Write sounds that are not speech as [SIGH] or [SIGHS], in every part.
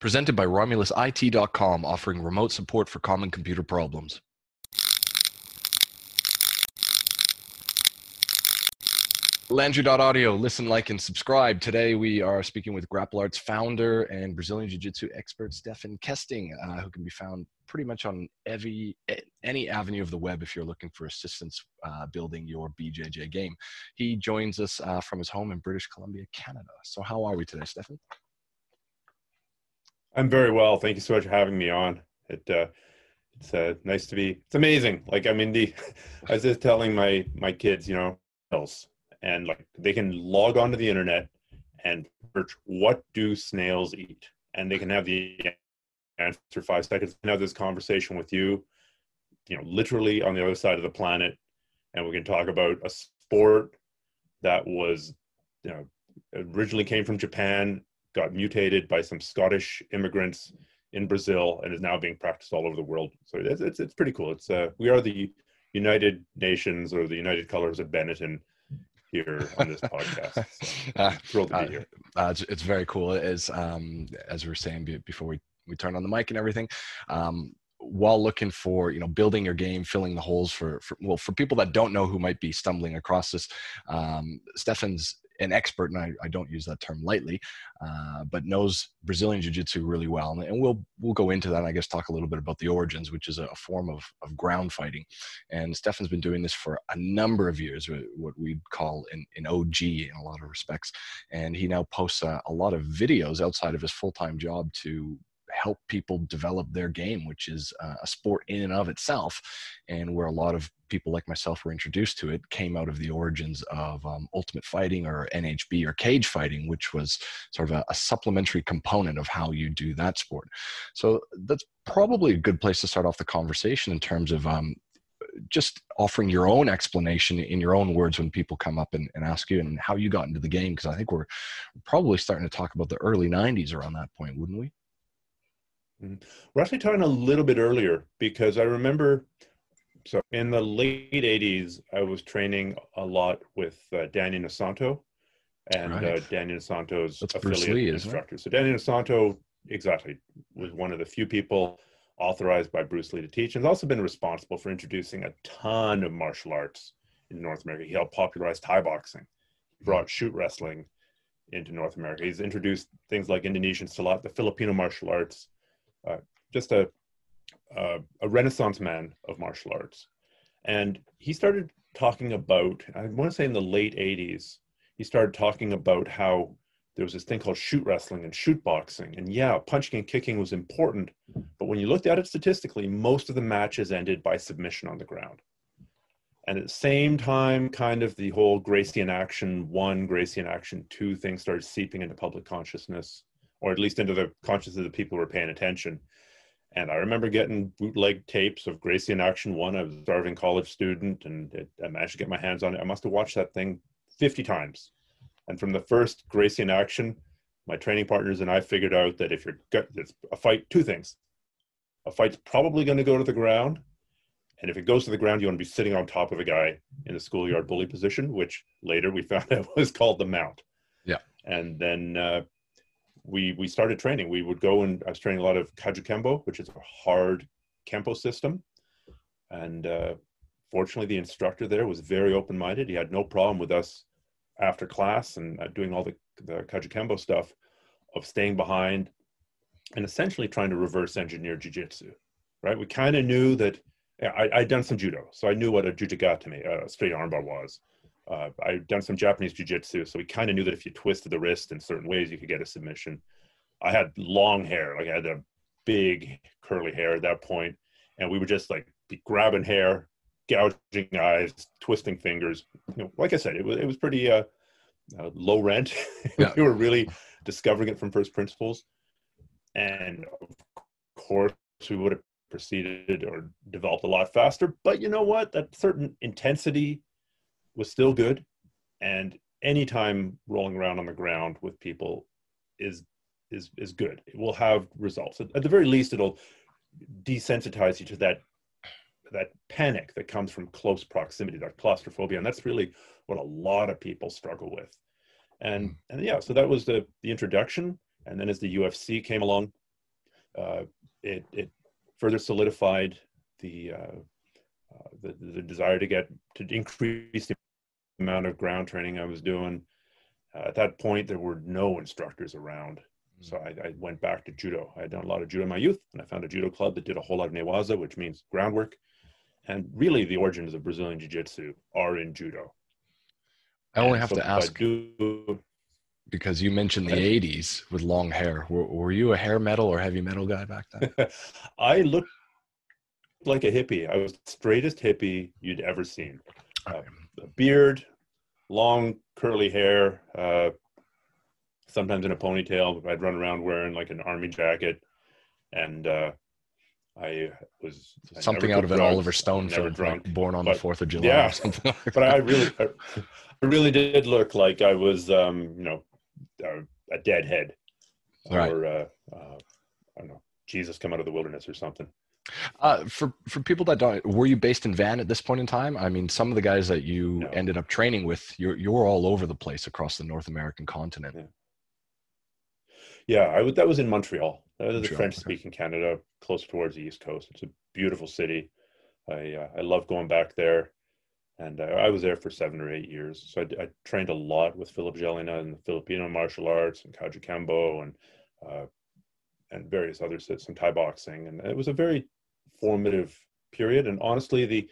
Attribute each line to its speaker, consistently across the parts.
Speaker 1: Presented by RomulusIT.com, offering remote support for common computer problems. Landry.audio, listen, like, and subscribe. Today we are speaking with Grapple Arts founder and Brazilian Jiu Jitsu expert Stephan Kesting, uh, who can be found pretty much on every any avenue of the web if you're looking for assistance uh, building your BJJ game. He joins us uh, from his home in British Columbia, Canada. So, how are we today, Stephan?
Speaker 2: I'm very well. Thank you so much for having me on. It uh, it's uh, nice to be. It's amazing. Like I mean, the [LAUGHS] I was just telling my my kids, you know, else and like they can log onto the internet and search what do snails eat and they can have the answer five seconds and have this conversation with you you know literally on the other side of the planet and we can talk about a sport that was you know originally came from japan got mutated by some scottish immigrants in brazil and is now being practiced all over the world so it's it's, it's pretty cool it's uh we are the united nations or the united colors of benetton here on this [LAUGHS] podcast. So, uh, thrilled to be uh, here.
Speaker 1: Uh, it's, it's, very cool. It is, um, as we were saying before we, we turned on the mic and everything, um, while looking for you know building your game filling the holes for, for well for people that don't know who might be stumbling across this um, stephan's an expert, and I, I don't use that term lightly, uh, but knows Brazilian Jiu-Jitsu really well. And, and, we'll we'll go into that. And I guess talk a little bit about the origins, which is a, a, form of, of ground fighting. And Stephan's been doing this for a number of years, what we'd call an, an OG in a lot of respects. And he now posts a, a lot of videos outside of his full-time job to help people develop their game, which is uh, a sport in and of itself, and where a lot of people like myself were introduced to it came out of the origins of um, ultimate fighting or NHB or cage fighting, which was sort of a, a, supplementary component of how you do that sport. So that's probably a good place to start off the conversation in terms of um, just offering your own explanation in your own words when people come up and, and ask you and how you got into the game because i think we're probably starting to talk about the early 90s around that point wouldn't we.
Speaker 2: We're actually talking a little bit earlier because I remember. So in the late '80s, I was training a lot with uh, Danny Inosanto, and right. uh, Danny Inosanto's That's affiliate Lee, instructor. So Danny Inosanto, exactly, was one of the few people authorized by Bruce Lee to teach, and has also been responsible for introducing a ton of martial arts in North America. He helped popularize Thai boxing, brought mm-hmm. shoot wrestling into North America. He's introduced things like Indonesian Silat, the Filipino martial arts, uh, Uh, just a, a, a renaissance man of martial arts. And he started talking about, I want to say in the late 80s, he started talking about how there was this thing called shoot wrestling and shoot boxing. And yeah, punching and kicking was important, but when you looked at it statistically, most of the matches ended by submission on the ground. And at the same time, kind of the whole Gracie in Action 1, Gracie in Action 2 thing started seeping into public consciousness or at least into the consciousness of the people who were paying attention. And I remember getting bootleg tapes of Gracie in Action One. I was a starving college student, and it, I managed to get my hands on it. I must have watched that thing 50 times. And from the first Gracie in Action, my training partners and I figured out that if you're it's a fight, two things: a fight's probably going to go to the ground, and if it goes to the ground, you want to be sitting on top of a guy in the schoolyard bully position, which later we found [LAUGHS] out was called the mount.
Speaker 1: Yeah.
Speaker 2: And then uh, we we started training. We would go and I was training a lot of Kajukenbo, which is a hard kempo system. And uh, fortunately, the instructor there was very open-minded. He had no problem with us after class and uh, doing all the the Kajukenbo stuff of staying behind and essentially trying to reverse engineer jiu-jitsu. Right? We kind of knew that. Yeah, I, I'd done some judo, so I knew what a jujigatame, a straight armbar was uh, I've done some Japanese jiu-jitsu, so we kind of knew that if you twisted the wrist in certain ways, you could get a submission. I had long hair, like I had a big curly hair at that point, and we would just like be grabbing hair, gouging eyes, twisting fingers. You know, like I said, it was it was pretty uh, uh, low rent. [LAUGHS] Yeah. we were really discovering it from first principles, and of course, we would have proceeded or developed a lot faster. But you know what? That certain intensity was still good. And anytime rolling around on the ground with people is is is good. It will have results. At, the very least, it'll desensitize you to that that panic that comes from close proximity, that claustrophobia, and that's really what a lot of people struggle with. And hmm. and yeah, so that was the the introduction. And then as the UFC came along, uh, it, it further solidified the, uh, uh, the, the desire to get to increase the amount of ground training I was doing. Uh, at that point, there were no instructors around. So I, I, went back to judo. I had done a lot of judo in my youth, and I found a judo club that did a whole lot of newaza, which means groundwork. And really, the origins of Brazilian Jiu-Jitsu are in judo.
Speaker 1: I only have so to ask do, because you mentioned the '80s with long hair. Were, were, you a hair metal or heavy metal guy back then? [LAUGHS]
Speaker 2: I looked like a hippie. I was the straightest hippie you'd ever seen. Uh, a beard, long curly hair, uh, sometimes in a ponytail. I'd run around wearing like an army jacket, and uh, I was
Speaker 1: I something out of an Oliver Stone film, drunk, like born on but, the Fourth of July.
Speaker 2: Yeah, something like but I really, I really did look like I was, um, you know, a, a deadhead, right. or uh, uh, I don't know, Jesus come out of the wilderness or something.
Speaker 1: Uh, for for people that don't, were you based in Van at this point in time? I mean, some of the guys that you no. ended up training with, you're you're all over the place across the North American continent.
Speaker 2: Yeah. Yeah, I would. That was in Montreal. That was the French-speaking Canada, close towards the East Coast. It's a beautiful city. I uh, I love going back there, and uh, I was there for seven or eight years. So I, I trained a lot with Philip Gelina and the Filipino martial arts and Kajukenbo and uh, and various others, some Thai boxing, and it was a very formative period. And honestly, the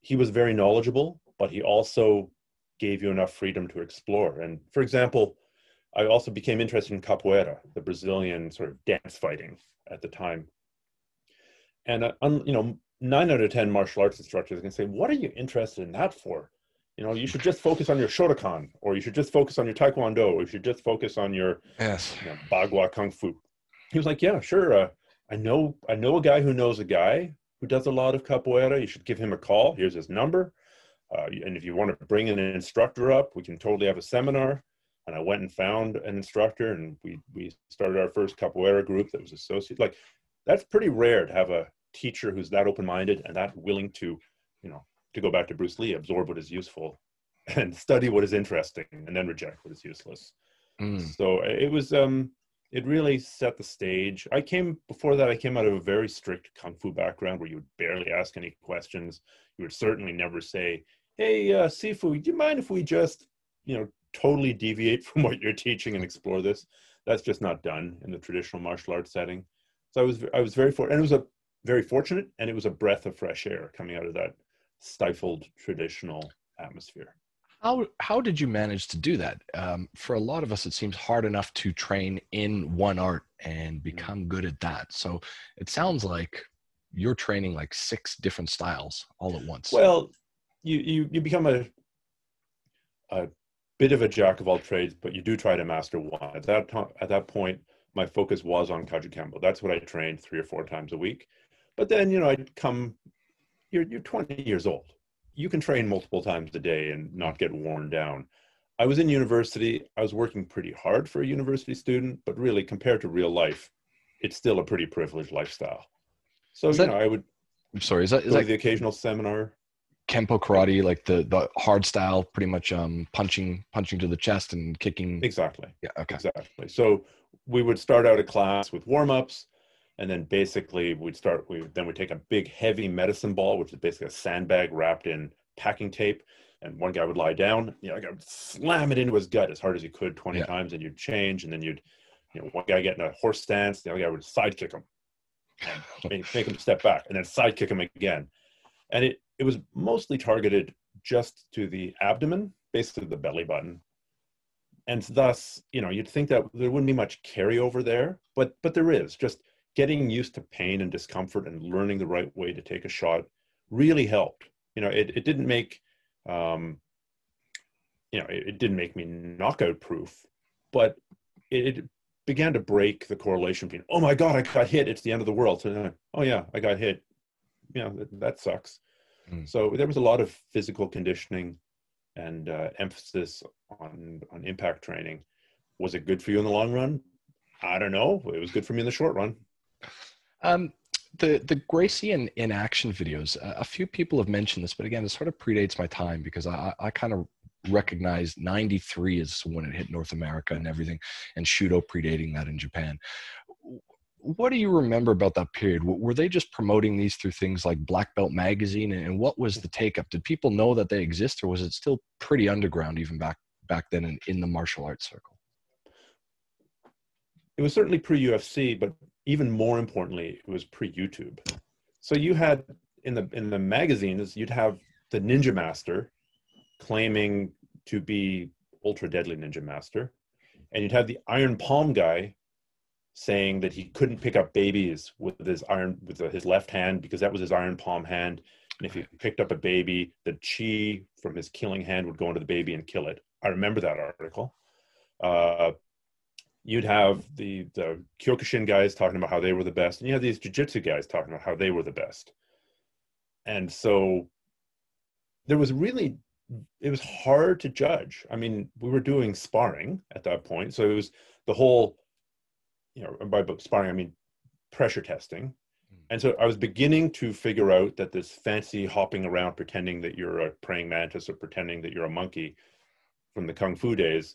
Speaker 2: he was very knowledgeable, but he also gave you enough freedom to explore. And for example I also became interested in capoeira, the Brazilian sort of dance fighting at the time. And, uh, you know, nine out of 10 martial arts instructors can say, what are you interested in that for? You know, you should just focus on your Shotokan, or you should just focus on your Taekwondo, or you should just focus on your
Speaker 1: yes.
Speaker 2: you know, Bagua Kung Fu. He was like, yeah, sure. Uh, I know, I know a guy who knows a guy who does a lot of capoeira. You should give him a call. Here's his number. Uh, and if you want to bring an instructor up, we can totally have a seminar and I went and found an instructor and we we started our first capoeira group that was associated like that's pretty rare to have a teacher who's that open-minded and that willing to you know to go back to Bruce Lee absorb what is useful and study what is interesting and then reject what is useless mm. so it was um it really set the stage I came before that I came out of a very strict kung fu background where you would barely ask any questions you would certainly never say hey uh, Sifu do you mind if we just you know totally deviate [LAUGHS] from what you're teaching and explore this. That's just not done in the traditional martial arts setting. So I was I was very for and it was a very fortunate and it was a breath of fresh air coming out of that stifled traditional atmosphere.
Speaker 1: How how did you manage to do that? Um, for a lot of us, it seems hard enough to train in one art and mm-hmm. become good at that. So it sounds like you're training like six different styles all at once.
Speaker 2: Well, you you you become a a bit of a jack of all trades, but you do try to master one. At that time, at that point, my focus was on Kajukenbo. That's what I trained three or four times a week. But then, you know, I'd come. You're you're 20 years old. You can train multiple times a day and not get worn down. I was in university. I was working pretty hard for a university student, but really, compared to real life, it's still a pretty privileged lifestyle. So you know, I would.
Speaker 1: I'm sorry. Is that is that
Speaker 2: the occasional seminar?
Speaker 1: Kempo karate, like the the hard style, pretty much um, punching punching to the chest and kicking.
Speaker 2: Exactly.
Speaker 1: Yeah. Okay.
Speaker 2: Exactly. So we would start out a class with warm ups, and then basically we'd start. We then we take a big heavy medicine ball, which is basically a sandbag wrapped in packing tape, and one guy would lie down. You know, I would slam it into his gut as hard as he could twenty yeah. times, and you'd change, and then you'd, you know, one guy get in a horse stance, the other guy would side kick him, [LAUGHS] make, make him step back, and then side kick him again, and it it was mostly targeted just to the abdomen, basically the belly button. And thus, you know, you'd think that there wouldn't be much carryover there, but but there is. Just getting used to pain and discomfort and learning the right way to take a shot really helped. You know, it, it didn't make um, you know, it, it didn't make me knockout proof, but it, it began to break the correlation between, oh my God, I got hit, it's the end of the world. So, oh yeah, I got hit. You know, that, that sucks. Mm. So there was a lot of physical conditioning and uh, emphasis on on impact training. Was it good for you in the long run? I don't know. It was good for me in the short run.
Speaker 1: Um, the the Gracie in, in action videos. Uh, a few people have mentioned this, but again, it sort of predates my time because I I kind of recognize 93 is when it hit North America and everything, and Shooto predating that in Japan what do you remember about that period? Were they just promoting these through things like Black Belt Magazine, and what was the take up? Did people know that they exist, or was it still pretty underground even back back then in, in the martial arts circle?
Speaker 2: It was certainly pre UFC, but even more importantly, it was pre YouTube. So you had in the in the magazines, you'd have the Ninja Master claiming to be ultra deadly Ninja Master, and you'd have the Iron Palm guy saying that he couldn't pick up babies with his iron with his left hand because that was his iron palm hand and if he picked up a baby the chi from his killing hand would go into the baby and kill it i remember that article uh, you'd have the the kyokushin guys talking about how they were the best and you have these jiu-jitsu guys talking about how they were the best and so there was really it was hard to judge i mean we were doing sparring at that point so it was the whole you know, by sparring, I mean pressure testing. Hmm. And so I was beginning to figure out that this fancy hopping around, pretending that you're a praying mantis or pretending that you're a monkey from the Kung Fu days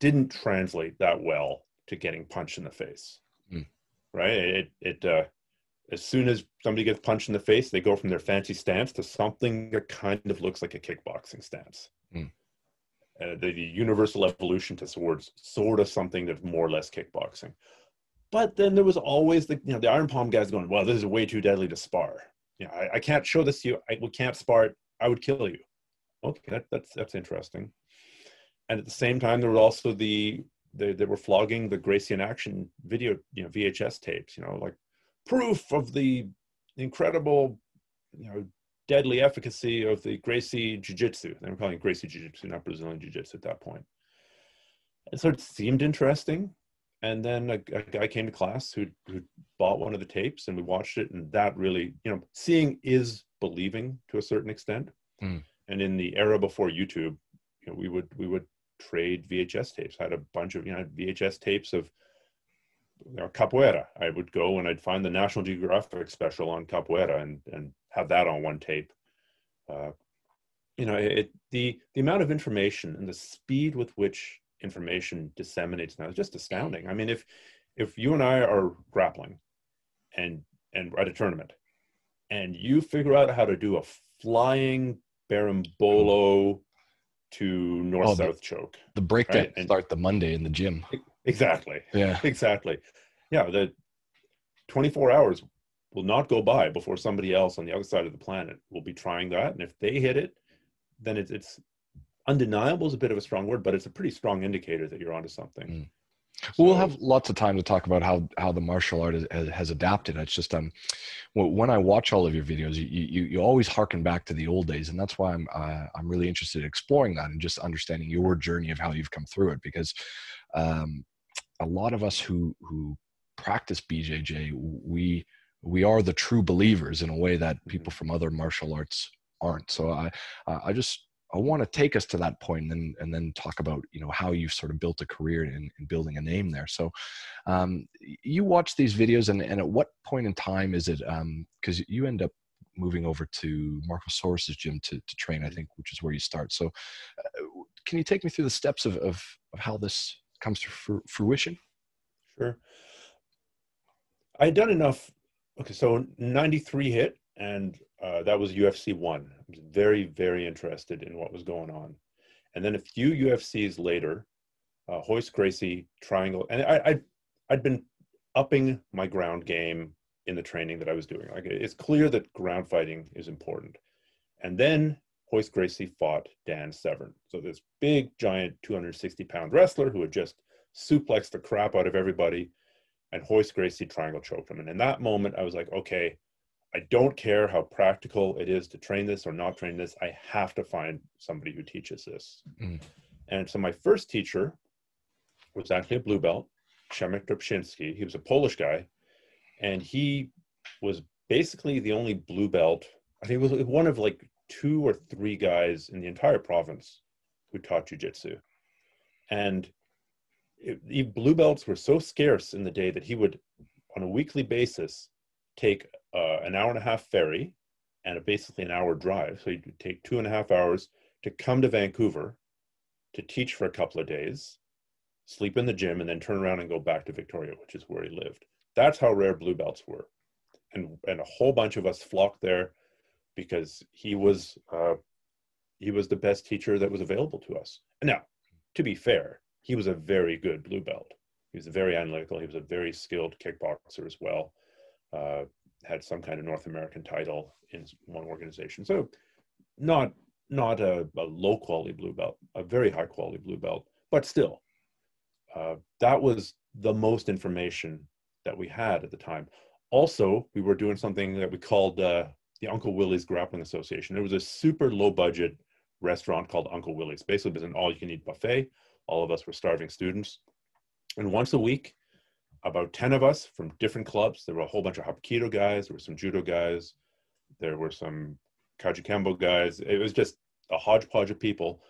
Speaker 2: didn't translate that well to getting punched in the face. Mm. Right. It, it, uh, as soon as somebody gets punched in the face, they go from their fancy stance to something that kind of looks like a kickboxing stance. Mm. Uh, the, the, universal evolution to swords, sort of something that's more or less kickboxing. But then there was always the you know the Iron Palm guys going, well, this is way too deadly to spar. You know, I, I can't show this to you. I we can't spar it. I would kill you. Okay, that, that's that's interesting. And at the same time, there were also the they, they were flogging the Gracie in action video, you know, VHS tapes. You know, like proof of the incredible, you know, deadly efficacy of the Gracie Jiu Jitsu. They were calling it Gracie Jiu Jitsu, not Brazilian Jiu Jitsu at that point. And so it seemed interesting and then a, a, guy came to class who who bought one of the tapes and we watched it and that really you know seeing is believing to a certain extent mm. and in the era before youtube you know we would we would trade vhs tapes. I had a bunch of you know vhs tapes of you know, capoeira. I would go and i'd find the national geographic special on capoeira and and have that on one tape. Uh, you know it the the amount of information and the speed with which information disseminates now is just astounding. I mean, if if you and I are grappling and and at a tournament and you figure out how to do a flying berimbolo to north oh, south choke.
Speaker 1: The breakdown right? start the Monday in the gym. [LAUGHS]
Speaker 2: Exactly.
Speaker 1: Yeah.
Speaker 2: Exactly. Yeah. The 24 hours will not go by before somebody else on the other side of the planet will be trying that. And if they hit it, then it's, it's undeniable is a bit of a strong word, but it's a pretty strong indicator that you're onto something. Mm.
Speaker 1: Well, we'll have lots of time to talk about how how the martial art has, has adapted. It's just um, when I watch all of your videos, you you, you always harken back to the old days, and that's why I'm uh, I'm really interested in exploring that and just understanding your journey of how you've come through it. Because um, a lot of us who who practice BJJ, we we are the true believers in a way that people mm-hmm. from other martial arts aren't. So I I just I want to take us to that point and then, and then talk about, you know, how you've sort of built a career in, in building a name there. So um, you watch these videos and, and at what point in time is it, because um, you end up moving over to Marco Soares's gym to, to train, I think, which is where you start. So uh, can you take me through the steps of, of, of how this comes to fruition?
Speaker 2: Sure. I had done enough. Okay, so 93 hit and uh, that was UFC one. I was very, very interested in what was going on. And then a few UFCs later, uh, Royce Gracie Triangle, and I, I, I'd been upping my ground game in the training that I was doing. Like it's clear that ground fighting is important. And then Royce Gracie fought Dan Severn. So this big, giant, 260 pound wrestler who had just suplexed the crap out of everybody. And Royce Gracie triangle choked him. And in that moment, I was like, okay, I don't care how practical it is to train this or not train this. I have to find somebody who teaches this. Mm. And so my first teacher was actually a blue belt, Przemek Dobczynski. He was a Polish guy, and he was basically the only blue belt. I think it was one of like two or three guys in the entire province who taught jujitsu. And it, blue belts were so scarce in the day that he would, on a weekly basis, take uh, an hour and a half ferry and a, basically an hour drive. So you'd take two and a half hours to come to Vancouver to teach for a couple of days. sleep in the gym, and then turn around and go back to Victoria, which is where he lived. That's how rare blue belts were. And, and a whole bunch of us flocked there because he was uh, he was the best teacher that was available to us. Now, to be fair, he was a very good blue belt. He was very analytical. He was a very skilled kickboxer as well. Uh, had some kind of North American title in one organization. So, not not a, a low quality blue belt, a very high quality blue belt, but still, uh, that was the most information that we had at the time. Also, we were doing something that we called uh, the Uncle Willie's Grappling Association. There was a super low budget restaurant called Uncle Willie's. Basically, it was an all you can eat buffet. All of us were starving students. And once a week, about 10 of us from different clubs, there were a whole bunch of Hapkido guys, there were some judo guys, there were some Kajukenbo guys. It was just a hodgepodge of people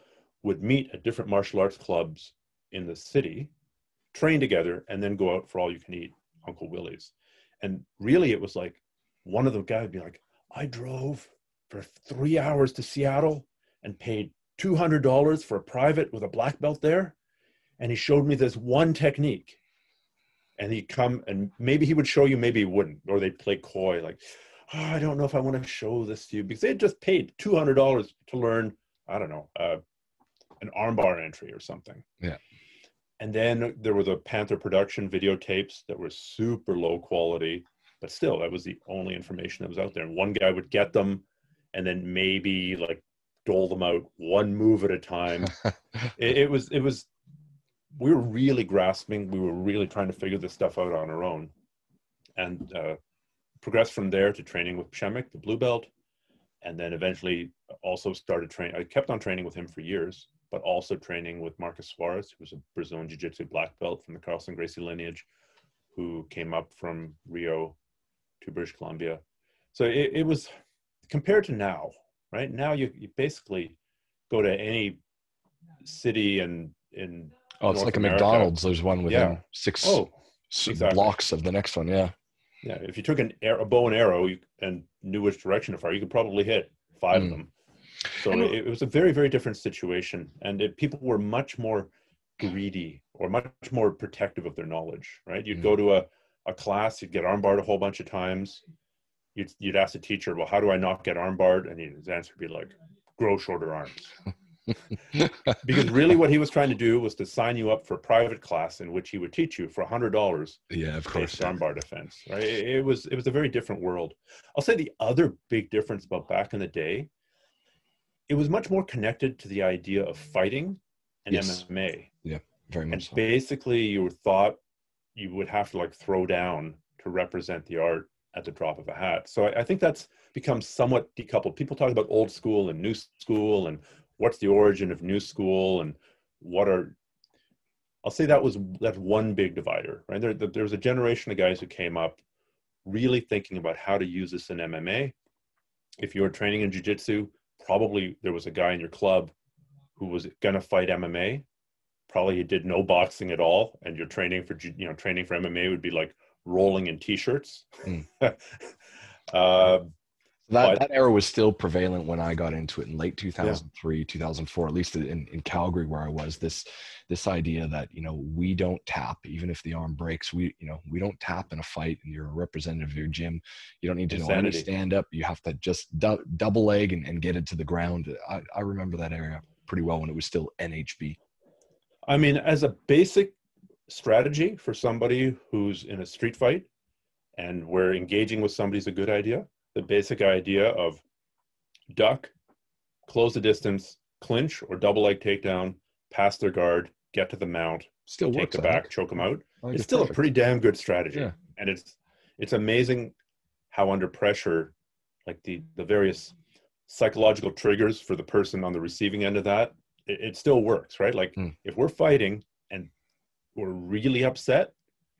Speaker 2: would meet at different martial arts clubs in the city, train together, and then go out for all you can eat Uncle Willie's. And really, it was like one of the guys would be like, I drove for three hours to Seattle and paid $200 for a private with a black belt there. And he showed me this one technique. And he'd come and maybe he would show you, maybe he wouldn't, or they'd play coy, like, oh, I don't know if I want to show this to you because they had just paid $200 to learn, I don't know, uh, an armbar entry or something.
Speaker 1: Yeah.
Speaker 2: And then there were the Panther production videotapes that were super low quality but still that was the only information that was out there and one guy would get them and then maybe like dole them out one move at a time [LAUGHS] it, it, was it was we were really grasping we were really trying to figure this stuff out on our own and uh, progressed from there to training with Przemek, the blue belt and then eventually also started training i kept on training with him for years but also training with marcus Soares who was a brazilian jiu-jitsu black belt from the carlson gracie lineage who came up from rio to British Columbia. So it, it was compared to now, right? Now you, you basically go to any city and in
Speaker 1: oh, it's
Speaker 2: North
Speaker 1: like
Speaker 2: America.
Speaker 1: a McDonald's. There's one within
Speaker 2: Yeah.
Speaker 1: six
Speaker 2: Oh, exactly.
Speaker 1: blocks of the next one. Yeah.
Speaker 2: yeah. If you took an air, a bow and arrow you, and knew which direction to fire, you could probably hit five
Speaker 1: Mm.
Speaker 2: of them. So it, it was a very, very different situation, and it, people were much more greedy or much more protective of their knowledge. Right? You'd
Speaker 1: Mm.
Speaker 2: go to a, a class, you'd get armbarred a whole bunch of times. You'd you'd ask the teacher, "Well, how do I not get armbarred?" And his answer would be like, "Grow shorter arms." [LAUGHS] [LAUGHS] because really, what he was trying to do was to sign you up for a private class in which he would teach you for a hundred dollars
Speaker 1: yeah, of course.
Speaker 2: armbar defense. Right? It, was it was a very different world. I'll say the other big difference about back in the day, it was much more connected to the idea of fighting and
Speaker 1: Yes.
Speaker 2: MMA.
Speaker 1: Yeah very
Speaker 2: And
Speaker 1: much so.
Speaker 2: basically, you thought you would have to like throw down to represent the art at the drop of a hat. So I, I think that's become somewhat decoupled. People talk about old school and new school and what's the origin of new school and what are I'll say that was that's one big divider, right? There, there was a generation of guys who came up really thinking about how to use this in MMA. If you were training in jiu-jitsu, probably there was a guy in your club who was going to fight MMA. Probably you did no boxing at all, and your training for you know training for MMA would be like rolling in t-shirts.
Speaker 1: Mm. [LAUGHS]
Speaker 2: uh,
Speaker 1: That,
Speaker 2: But-
Speaker 1: that era was still prevalent when I got into it in late 2003, 2004, at least in, in Calgary where I was. This this idea that you know we don't tap even if the arm breaks. We you know we don't tap in a fight, and you're a representative of your gym. You don't need to know any
Speaker 2: Insanity.
Speaker 1: stand up. You have to just dou- double leg and, and get it to the ground. I, I remember that area pretty well when it was still NHB.
Speaker 2: I mean, as a basic strategy for somebody who's in a street fight and where engaging with somebody's a good idea, the basic idea of duck, close the distance, clinch or double leg takedown, pass their guard, get to the mount,
Speaker 1: Still
Speaker 2: take
Speaker 1: works.
Speaker 2: the back, choke them out.
Speaker 1: I think
Speaker 2: It's still
Speaker 1: perfect.
Speaker 2: a pretty damn good strategy.
Speaker 1: Yeah.
Speaker 2: And it's it's amazing how under pressure, like the the various psychological triggers for the person on the receiving end of that, it, it still works, right? Like
Speaker 1: Hmm.
Speaker 2: if we're fighting and we're really upset,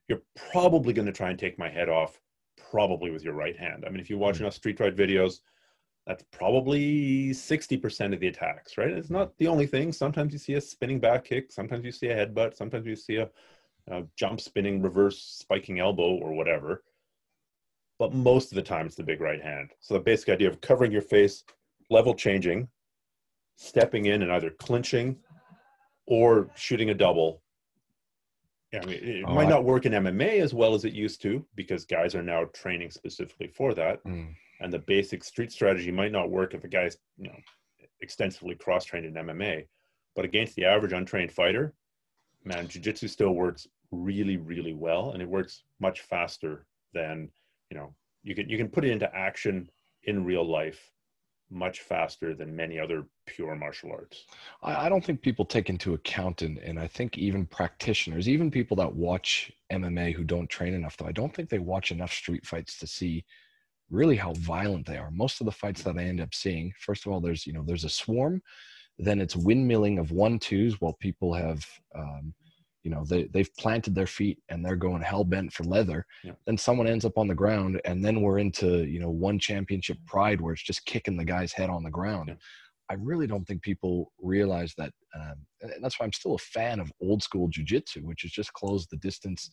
Speaker 2: you're probably going to try and take my head off, probably with your right hand. I mean, if you watch
Speaker 1: Hmm.
Speaker 2: enough street fight videos, that's probably 60% of the attacks, right? It's not the only thing. Sometimes you see a spinning back kick, sometimes you see a headbutt, sometimes you see a, a jump spinning reverse spiking elbow or whatever. But most of the time it's the big right hand. So the basic idea of covering your face, level changing, stepping in and either clinching or shooting a double Yeah, I mean, it
Speaker 1: Oh,
Speaker 2: might
Speaker 1: I-
Speaker 2: not work in MMA as well as it used to because guys are now training specifically for that.
Speaker 1: Mm.
Speaker 2: And the basic street strategy might not work if a guy's, you know, extensively cross trained in MMA. But against the average untrained fighter, man, jiu-jitsu still works really, really well. And it works much faster than, you know, you can you can put it into action in real life much faster than many other pure martial arts.
Speaker 1: I, I don't think people take into account, and, and I think even practitioners, even people that watch MMA who don't train enough, though, I don't think they watch enough street fights to see really how violent they are. Most of the fights that I end up seeing, first of all, there's you know there's a swarm, then it's windmilling of one twos while people have. Um, you know they, they've planted their feet and they're going hell bent for leather
Speaker 2: Yeah.
Speaker 1: then someone ends up on the ground and then we're into you know one championship pride where it's just kicking the guy's head on the ground
Speaker 2: Yeah.
Speaker 1: I really don't think people realize that. Um, and that's why I'm still a fan of old school jujitsu, which is just close the distance,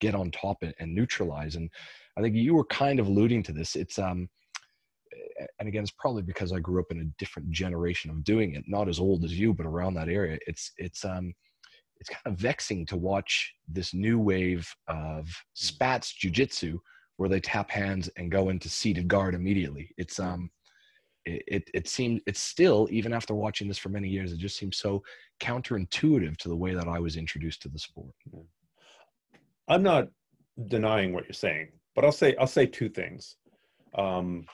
Speaker 1: get on top and, and neutralize. And I think you were kind of alluding to this. It's um, and again, it's probably because I grew up in a different generation of doing it, not as old as you, but around that area. It's it's um, it's kind of vexing to watch this new wave of spats jujitsu where they tap hands and go into seated guard immediately. It's um it, it, it seemed it's still even after watching this for many years it just seems so counterintuitive to the way that i was introduced to the sport
Speaker 2: I'm not denying what you're saying, but I'll say I'll say two things. Um,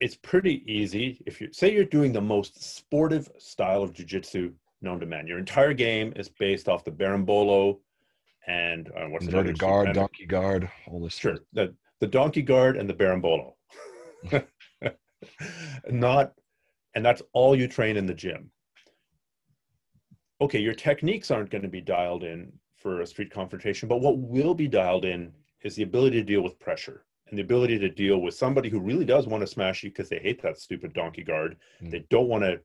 Speaker 2: it's pretty easy if you say you're doing the most sportive style of jujitsu known to man. Your entire game is based off the berimbolo and uh, what's
Speaker 1: inverted guard
Speaker 2: and-
Speaker 1: donkey guard all this
Speaker 2: Sure, the the donkey guard and the berimbolo. [LAUGHS] Not, and that's all you train in the gym. Okay, your techniques aren't going to be dialed in for a street confrontation, but what will be dialed in is the ability to deal with pressure and the ability to deal with somebody who really does want to smash you because they hate that stupid donkey guard.
Speaker 1: Mm.
Speaker 2: They don't want to,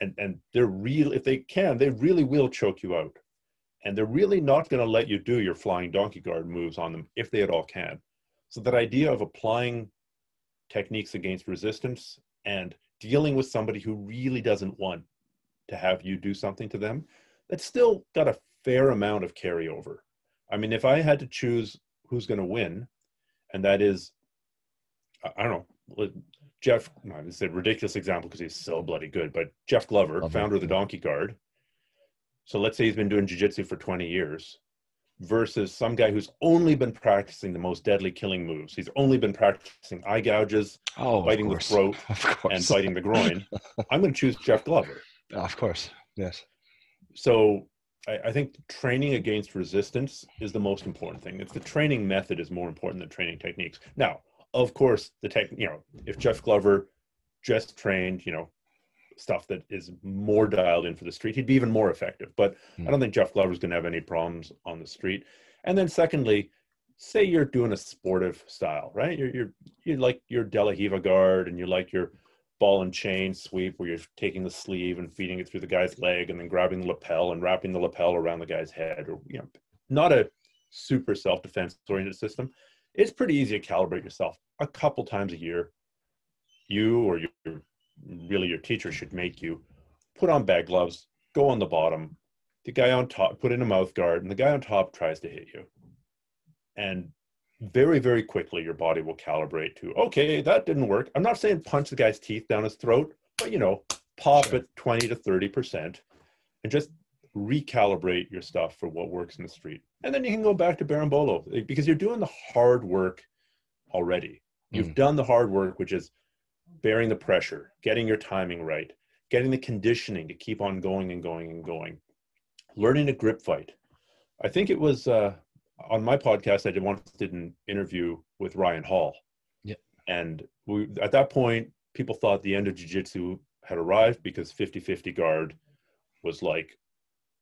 Speaker 2: and and they're real. If they can, they really will choke you out, and they're really not going to let you do your flying donkey guard moves on them if they at all can. So that idea of applying techniques against resistance and dealing with somebody who really doesn't want to have you do something to them, that's still got a fair amount of carryover. I mean, if I had to choose who's going to win, and that is, I don't know, Jeff, no, this is a ridiculous example because he's so bloody good, but Jeff Glover, founder of the. Donkey Guard. So let's say he's been doing jiu-jitsu for 20 years versus some guy who's only been practicing the most deadly killing moves. He's only been practicing eye gouges
Speaker 1: oh
Speaker 2: biting the throat [LAUGHS]
Speaker 1: of course
Speaker 2: and biting the groin. [LAUGHS] I'm going to choose Jeff Glover.
Speaker 1: of course yes
Speaker 2: So I, I think training against resistance is the most important thing. It's the training method is more important than training techniques. Now, of course, the tech, you know, if Jeff Glover just trained, you know, stuff that is more dialed in for the street, he'd be even more effective. But hmm. I don't think Jeff Glover's going to have any problems on the street. And then secondly, say you're doing a sportive style, right? You're you're you like your De La Riva guard and you like your ball and chain sweep where you're taking the sleeve and feeding it through the guy's leg and then grabbing the lapel and wrapping the lapel around the guy's head or you know not a super self-defense oriented system it's pretty easy to calibrate yourself. A couple times a year you or your really your teacher should make you put on bag gloves go on the bottom. The guy on top put in a mouth guard and the guy on top tries to hit you. And very very quickly your body will calibrate to okay that didn't work. I'm not saying punch the guy's teeth down his throat but you know pop
Speaker 1: Sure.
Speaker 2: it 20 to 30 percent and just recalibrate your stuff for what works in the street and then you can go back to berimbolo because you're doing the hard work already you've
Speaker 1: Mm.
Speaker 2: done the hard work which is bearing the pressure getting your timing right getting the conditioning to keep on going and going and going learning to grip fight i think it was uh, on my podcast i did once did an interview with ryan hall
Speaker 1: Yeah.
Speaker 2: and we at that point people thought the end of jiu-jitsu had arrived because 50-50 guard was like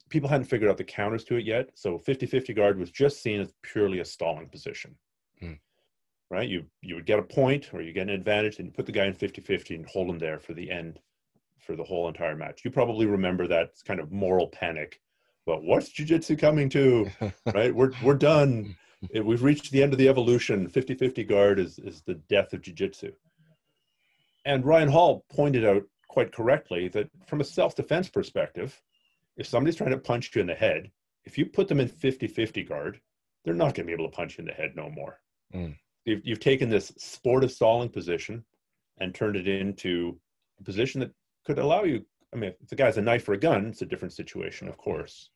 Speaker 2: people hadn't figured out the counters to it yet so 50-50 guard was just seen as purely a stalling position.
Speaker 1: Hmm.
Speaker 2: right? You you would get a point or you get an advantage and you put the guy in 50-50 and hold him there for the end for the whole entire match. You probably remember that kind of moral panic. Well what's jiu-jitsu coming to? [LAUGHS] Right? We're we're done. It- we've reached the end of the evolution. 50-50 guard is is the death of jiu-jitsu. And ryan hall pointed out quite correctly that from a self-defense perspective if somebody's trying to punch you in the head if you put them in 50-50 guard, they're not going to be able to punch you in the head no more.
Speaker 1: Mm.
Speaker 2: You've, you've taken this sportive stalling position and turned it into a position that could allow you. I mean, if the guy's a knife or a gun, it's a different situation, of course.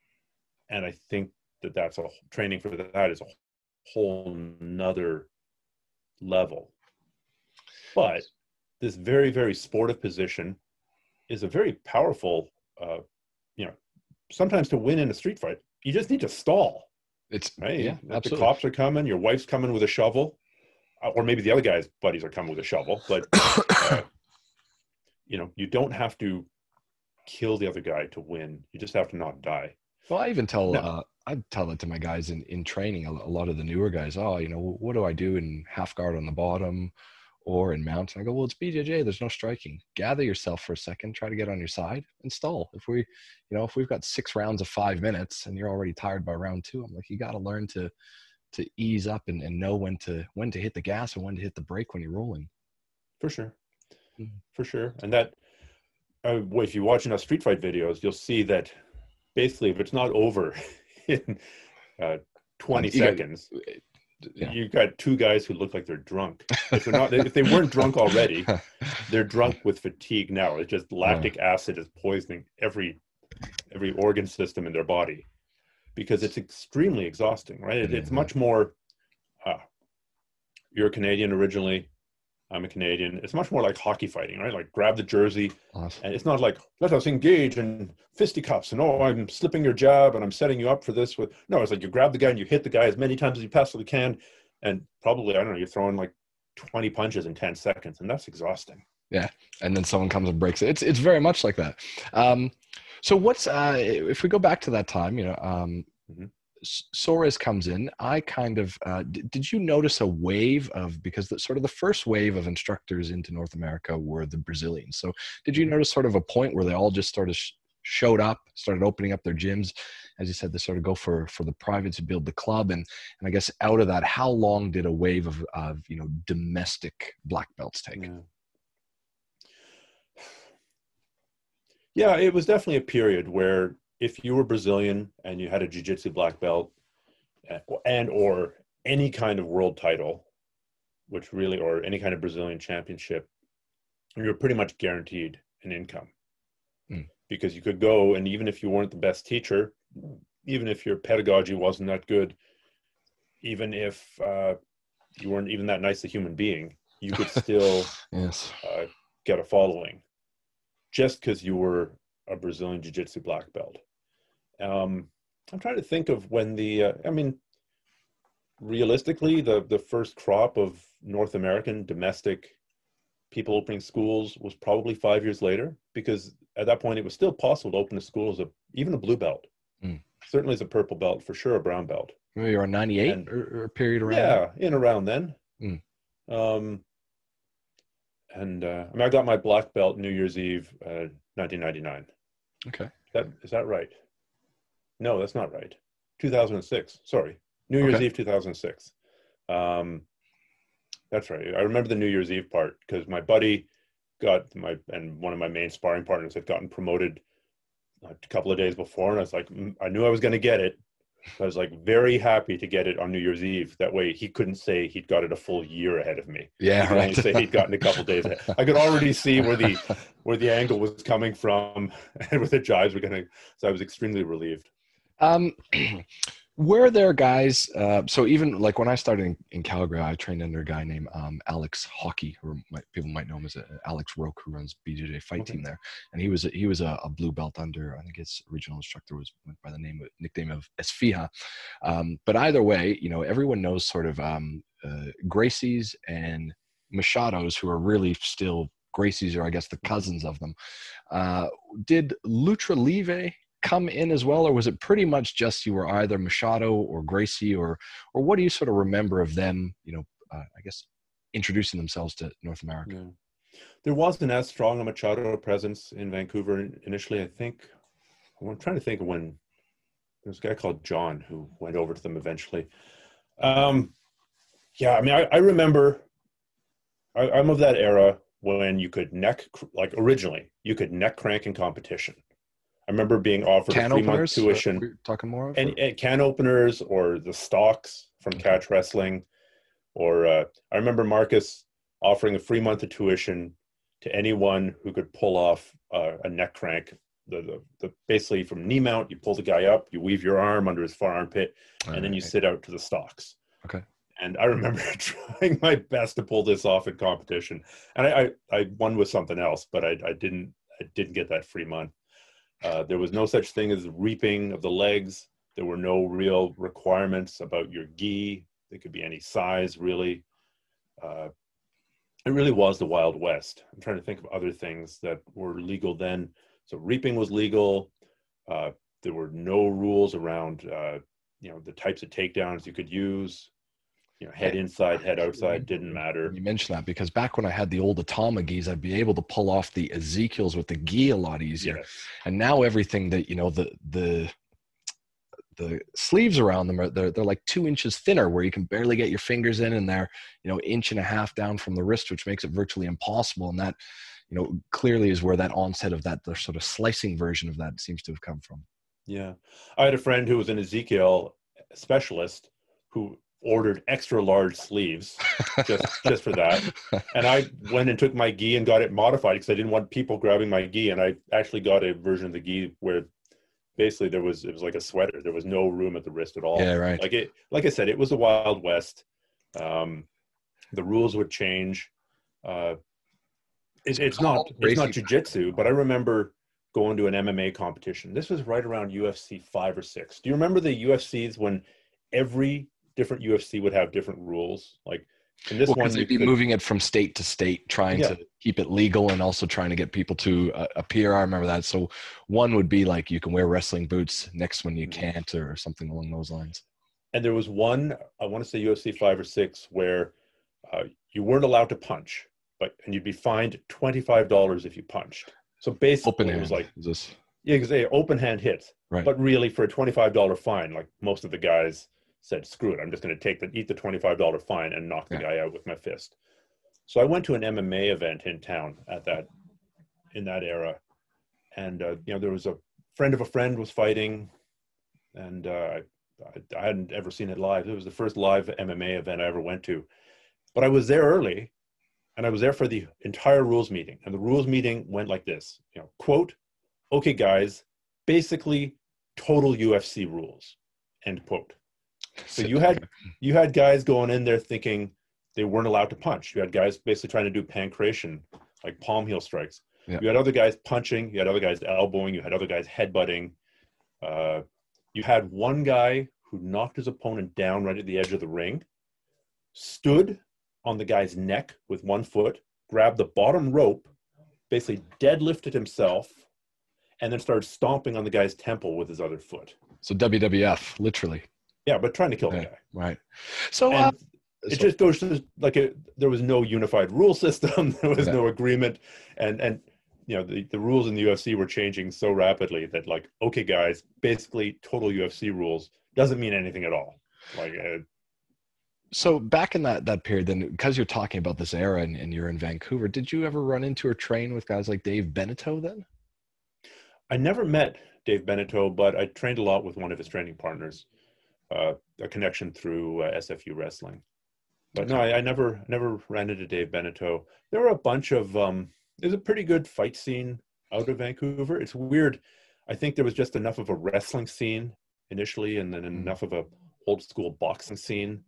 Speaker 2: And I think that that's a training for that is a whole nother level. But this very, very sportive position is a very powerful, uh, you know, sometimes to win in a street fight, you just need to stall.
Speaker 1: It's
Speaker 2: Right?
Speaker 1: yeah,
Speaker 2: the cops are coming, your wife's coming with a shovel, uh, or maybe the other guy's buddies are coming with a shovel, but [COUGHS] uh, you know, you don't have to kill the other guy to win. You just have to not die.
Speaker 1: Well, I even tell
Speaker 2: No.
Speaker 1: uh, I tell that to my guys in in training. A, a lot of the newer guys, oh, you know, what do I do in half guard on the bottom, or in mount? And I go, well, it's BJJ. There's no striking. Gather yourself for a second. Try to get on your side and stall. If we, you know, if we've got six rounds of five minutes and you're already tired by round two, I'm like, you got to learn to to ease up and, and know when to when to hit the gas and when to hit the brake when you're rolling.
Speaker 2: For sure.
Speaker 1: Mhm.
Speaker 2: For sure. And that, uh, well, if you watch enough street fight videos, you'll see that basically if it's not over [LAUGHS] in uh, 20
Speaker 1: Um, you got-
Speaker 2: seconds,
Speaker 1: Yeah.
Speaker 2: you've got two guys who look like they're drunk. [LAUGHS] If they're not, if they weren't drunk already, they're drunk with fatigue now. It's just lactic acid is poisoning every every organ system in their body because it's extremely exhausting, right? It, it's
Speaker 1: Mhm.
Speaker 2: much more. Uh, you're a Canadian originally. I'm a Canadian. It's much more like hockey fighting, right? Like grab the jersey,
Speaker 1: Awesome.
Speaker 2: and it's not like let us engage in fisticuffs and oh, I'm slipping your jab and I'm setting you up for this. With no, it's like you grab the guy and you hit the guy as many times as you possibly can, and probably I don't know, you're throwing like 20 punches in 10 seconds, and that's exhausting.
Speaker 1: Yeah, and then someone comes and breaks it. It's it's very much like that. Um, so what's uh, if we go back to that time, you know, um,
Speaker 2: Mhm.
Speaker 1: Soares comes in. I kind of uh, d- did you notice a wave of because the sort of the first wave of instructors into North America were the Brazilians. So did you notice sort of a point where they all just sort of sh- showed up, started opening up their gyms, as you said, they sort of go for for the private to build the club, and and I guess out of that, how long did a wave of of you know domestic black belts take?
Speaker 2: Yeah. [SIGHS] Yeah, it was definitely a period where if you were Brazilian and you had a jiu-jitsu black belt and or any kind of world title, which really or any kind of Brazilian championship, you were pretty much guaranteed an income.
Speaker 1: Mm.
Speaker 2: Because you could go and even if you weren't the best teacher, even if your pedagogy wasn't that good, even if uh, you weren't even that nice a human being, you could [LAUGHS] still
Speaker 1: Yes.
Speaker 2: uh, get a following just because you were a Brazilian Jiu Jitsu black belt. Um, I'm trying to think of when the, uh, I mean, realistically, the, the first crop of North American domestic people opening schools was probably five years later because at that point it was still possible to open a school as a, even a blue belt.
Speaker 1: Mm.
Speaker 2: Certainly as a purple belt, for sure a brown belt.
Speaker 1: Maybe around 98
Speaker 2: And-
Speaker 1: or, or period around
Speaker 2: Yeah, in around then.
Speaker 1: Mm.
Speaker 2: Um, and uh, I mean, I got my black belt New Year's Eve, uh, 1999.
Speaker 1: Okay.
Speaker 2: That is that right? No, that's not right. 2006. Sorry, New Year's
Speaker 1: Okay.
Speaker 2: Eve 2006. Um, that's right. I remember the New Year's Eve part because my buddy got my and one of my main sparring partners had gotten promoted a couple of days before, and I was like, mm, I knew I was going to get it. I was like very happy to get it on New Year's Eve. That way, he couldn't say he'd got it a full year ahead of me.
Speaker 1: Yeah,
Speaker 2: He
Speaker 1: right.
Speaker 2: say he'd gotten a couple days ahead. I could already see where the [LAUGHS] where the angle was coming from [LAUGHS] and where the jibes were going to. So I was extremely relieved.
Speaker 1: Um, [CLEARS THROAT] were there guys? Uh, so even like when I started in, in Calgary, I trained under a guy named um, Alex Hockey, or might, people might know him as uh, Alex Roke, who runs BJJ Fight
Speaker 2: Okay.
Speaker 1: Team there, and he was a, he was a, a blue belt under. I think his original instructor was went by the name of nickname of Esfija. Um, but either way, you know, everyone knows sort of um, uh, Gracies and Machados, who are really still Gracies, or I guess the cousins of them. Uh, did Luta Livre come in as well, or was it pretty much just you were either Machado or Gracie, or or what do you sort of remember of them? You know, uh, I guess introducing themselves to North America.
Speaker 2: Yeah. There wasn't as strong a Machado presence in Vancouver initially. I think I'm trying to think of when there's a guy called John who went over to them eventually. Um, yeah, I mean, I, I remember I, I'm of that era when you could neck, like originally, you could neck crank in competition. I remember being offered
Speaker 1: Can
Speaker 2: a three month tuition.
Speaker 1: talking more of?
Speaker 2: and, and can openers or the stocks from
Speaker 1: Okay.
Speaker 2: catch wrestling or uh, i remember marcus offering a free month of tuition to anyone who could pull off uh, a neck crank the, the, the basically from knee mount you pull the guy up you weave your arm under his far armpit and then you sit out to the stocks
Speaker 1: Okay.
Speaker 2: and i remember [LAUGHS] trying my best to pull this off in competition and i i, I won with something else but I, I didn't i didn't get that free month uh, there was no such thing as reaping of the legs there were no real requirements about your gi. They could be any size, really. Uh, it really was the Wild West. I'm trying to think of other things that were legal then. So reaping was legal. Uh, there were no rules around, uh, you know, the types of takedowns you could use. You know, head inside, head outside didn't matter.
Speaker 1: You mentioned that because back when I had the old Atama gis, I'd be able to pull off the Ezekiels with the gi a lot easier.
Speaker 2: Yes.
Speaker 1: And now everything that you know the the the sleeves around them are they're, they're like two inches thinner where you can barely get your fingers in and they're you know inch and a half down from the wrist which makes it virtually impossible and that you know clearly is where that onset of that the sort of slicing version of that seems to have come from
Speaker 2: Yeah. I had a friend who was an Ezekiel specialist who ordered extra large sleeves just just for that. And I went and took my gi and got it modified because I didn't want people grabbing my gi. And I actually got a version of the gi where basically there was it was like a sweater. There was no room at the wrist at all.
Speaker 1: yeah right
Speaker 2: Like it like I said, it was the Wild West. Um, the rules would change. Uh, it, it's not it's not jujitsu, but I remember going to an MMA competition. This was right around UFC five or six. Do you remember the UFCs when every different UFC would have different rules? Like in this
Speaker 1: well,
Speaker 2: one,
Speaker 1: they'd be
Speaker 2: could-
Speaker 1: moving it from state to state, trying
Speaker 2: Yeah.
Speaker 1: to keep it legal and also trying to get people to uh, appear. I remember that. So one would be like you can wear wrestling boots. Next one you
Speaker 2: Mhm.
Speaker 1: can't, or something along those lines.
Speaker 2: and there was one I want to say UFC five or six where uh, you weren't allowed to punch, but and you'd be fined twenty five dollars if you punched. So basically,
Speaker 1: Open
Speaker 2: it
Speaker 1: hand.
Speaker 2: was like
Speaker 1: Is this
Speaker 2: Yeah, because they open hand hits.
Speaker 1: Right.
Speaker 2: But really, for a twenty-five dollar fine, like most of the guys said, "Screw it! I'm just going to take the eat the twenty-five dollar fine and knock the
Speaker 1: Yeah.
Speaker 2: guy out with my fist." So I went to an MMA event in town at that in that era, and uh, you know there was a friend of a friend was fighting, and uh, I, I hadn't ever seen it live. It was the first live MMA event I ever went to, but I was there early, and I was there for the entire rules meeting. And the rules meeting went like this: you know, quote, "Okay, guys, basically total UFC rules." End quote. So you had you had guys going in there thinking they weren't allowed to punch. You had guys basically trying to do pankration, like palm heel strikes.
Speaker 1: Yeah.
Speaker 2: You had other guys punching. You had other guys elbowing. You had other guys headbutting. Uh, you had one guy who knocked his opponent down right at the edge of the ring, stood on the guy's neck with one foot, grabbed the bottom rope, basically deadlifted himself, and then started stomping on the guy's temple with his other foot.
Speaker 1: so WWF, literally.
Speaker 2: Yeah, but trying to kill the guy.
Speaker 1: Right. So, uh,
Speaker 2: it
Speaker 1: so-
Speaker 2: just goes to like a, there was no unified rule system [LAUGHS] there was
Speaker 1: Yeah.
Speaker 2: no agreement and and you know the, the rules in the ufc were changing so rapidly that like okay guys basically total ufc rules doesn't mean anything at all like uh,
Speaker 1: so back in that that period, then because you're talking about this era and, and you're in Vancouver, did you ever run into or train with guys like Dave Beneteau then?
Speaker 2: i never met dave beneteau but i trained a lot with one of his training partners uh, a connection through uh, sfu wrestling but no I, I never never ran into dave beneteau there were a bunch of um there's a pretty good fight scene out of vancouver it's weird i think there was just enough of a wrestling scene initially and then
Speaker 1: Mm.
Speaker 2: enough of a old school boxing scene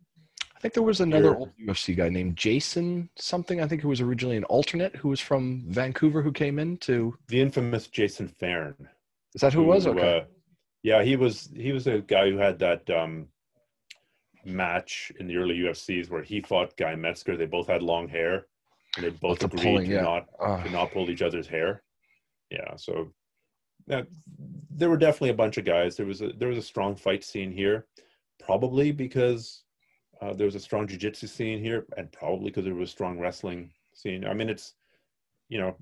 Speaker 1: I think there was another old UFC guy named Jason something. I think who was originally an alternate who was from Vancouver who came in to.
Speaker 2: the infamous jason fairn
Speaker 1: Is that who it was? Okay.
Speaker 2: uh, yeah he was he was a guy who had that um match in the early ufcs where he fought guy mezger they both had long hair and they both agreed
Speaker 1: pulling,
Speaker 2: to
Speaker 1: yeah.
Speaker 2: not
Speaker 1: Ah,
Speaker 2: to not pull each other's hair. Yeah, so that, there were definitely a bunch of guys. There was a there was a strong fight scene here, probably because uh, there was a strong jiu-jitsu scene here, and probably because there was a strong wrestling scene. I mean, it's you know,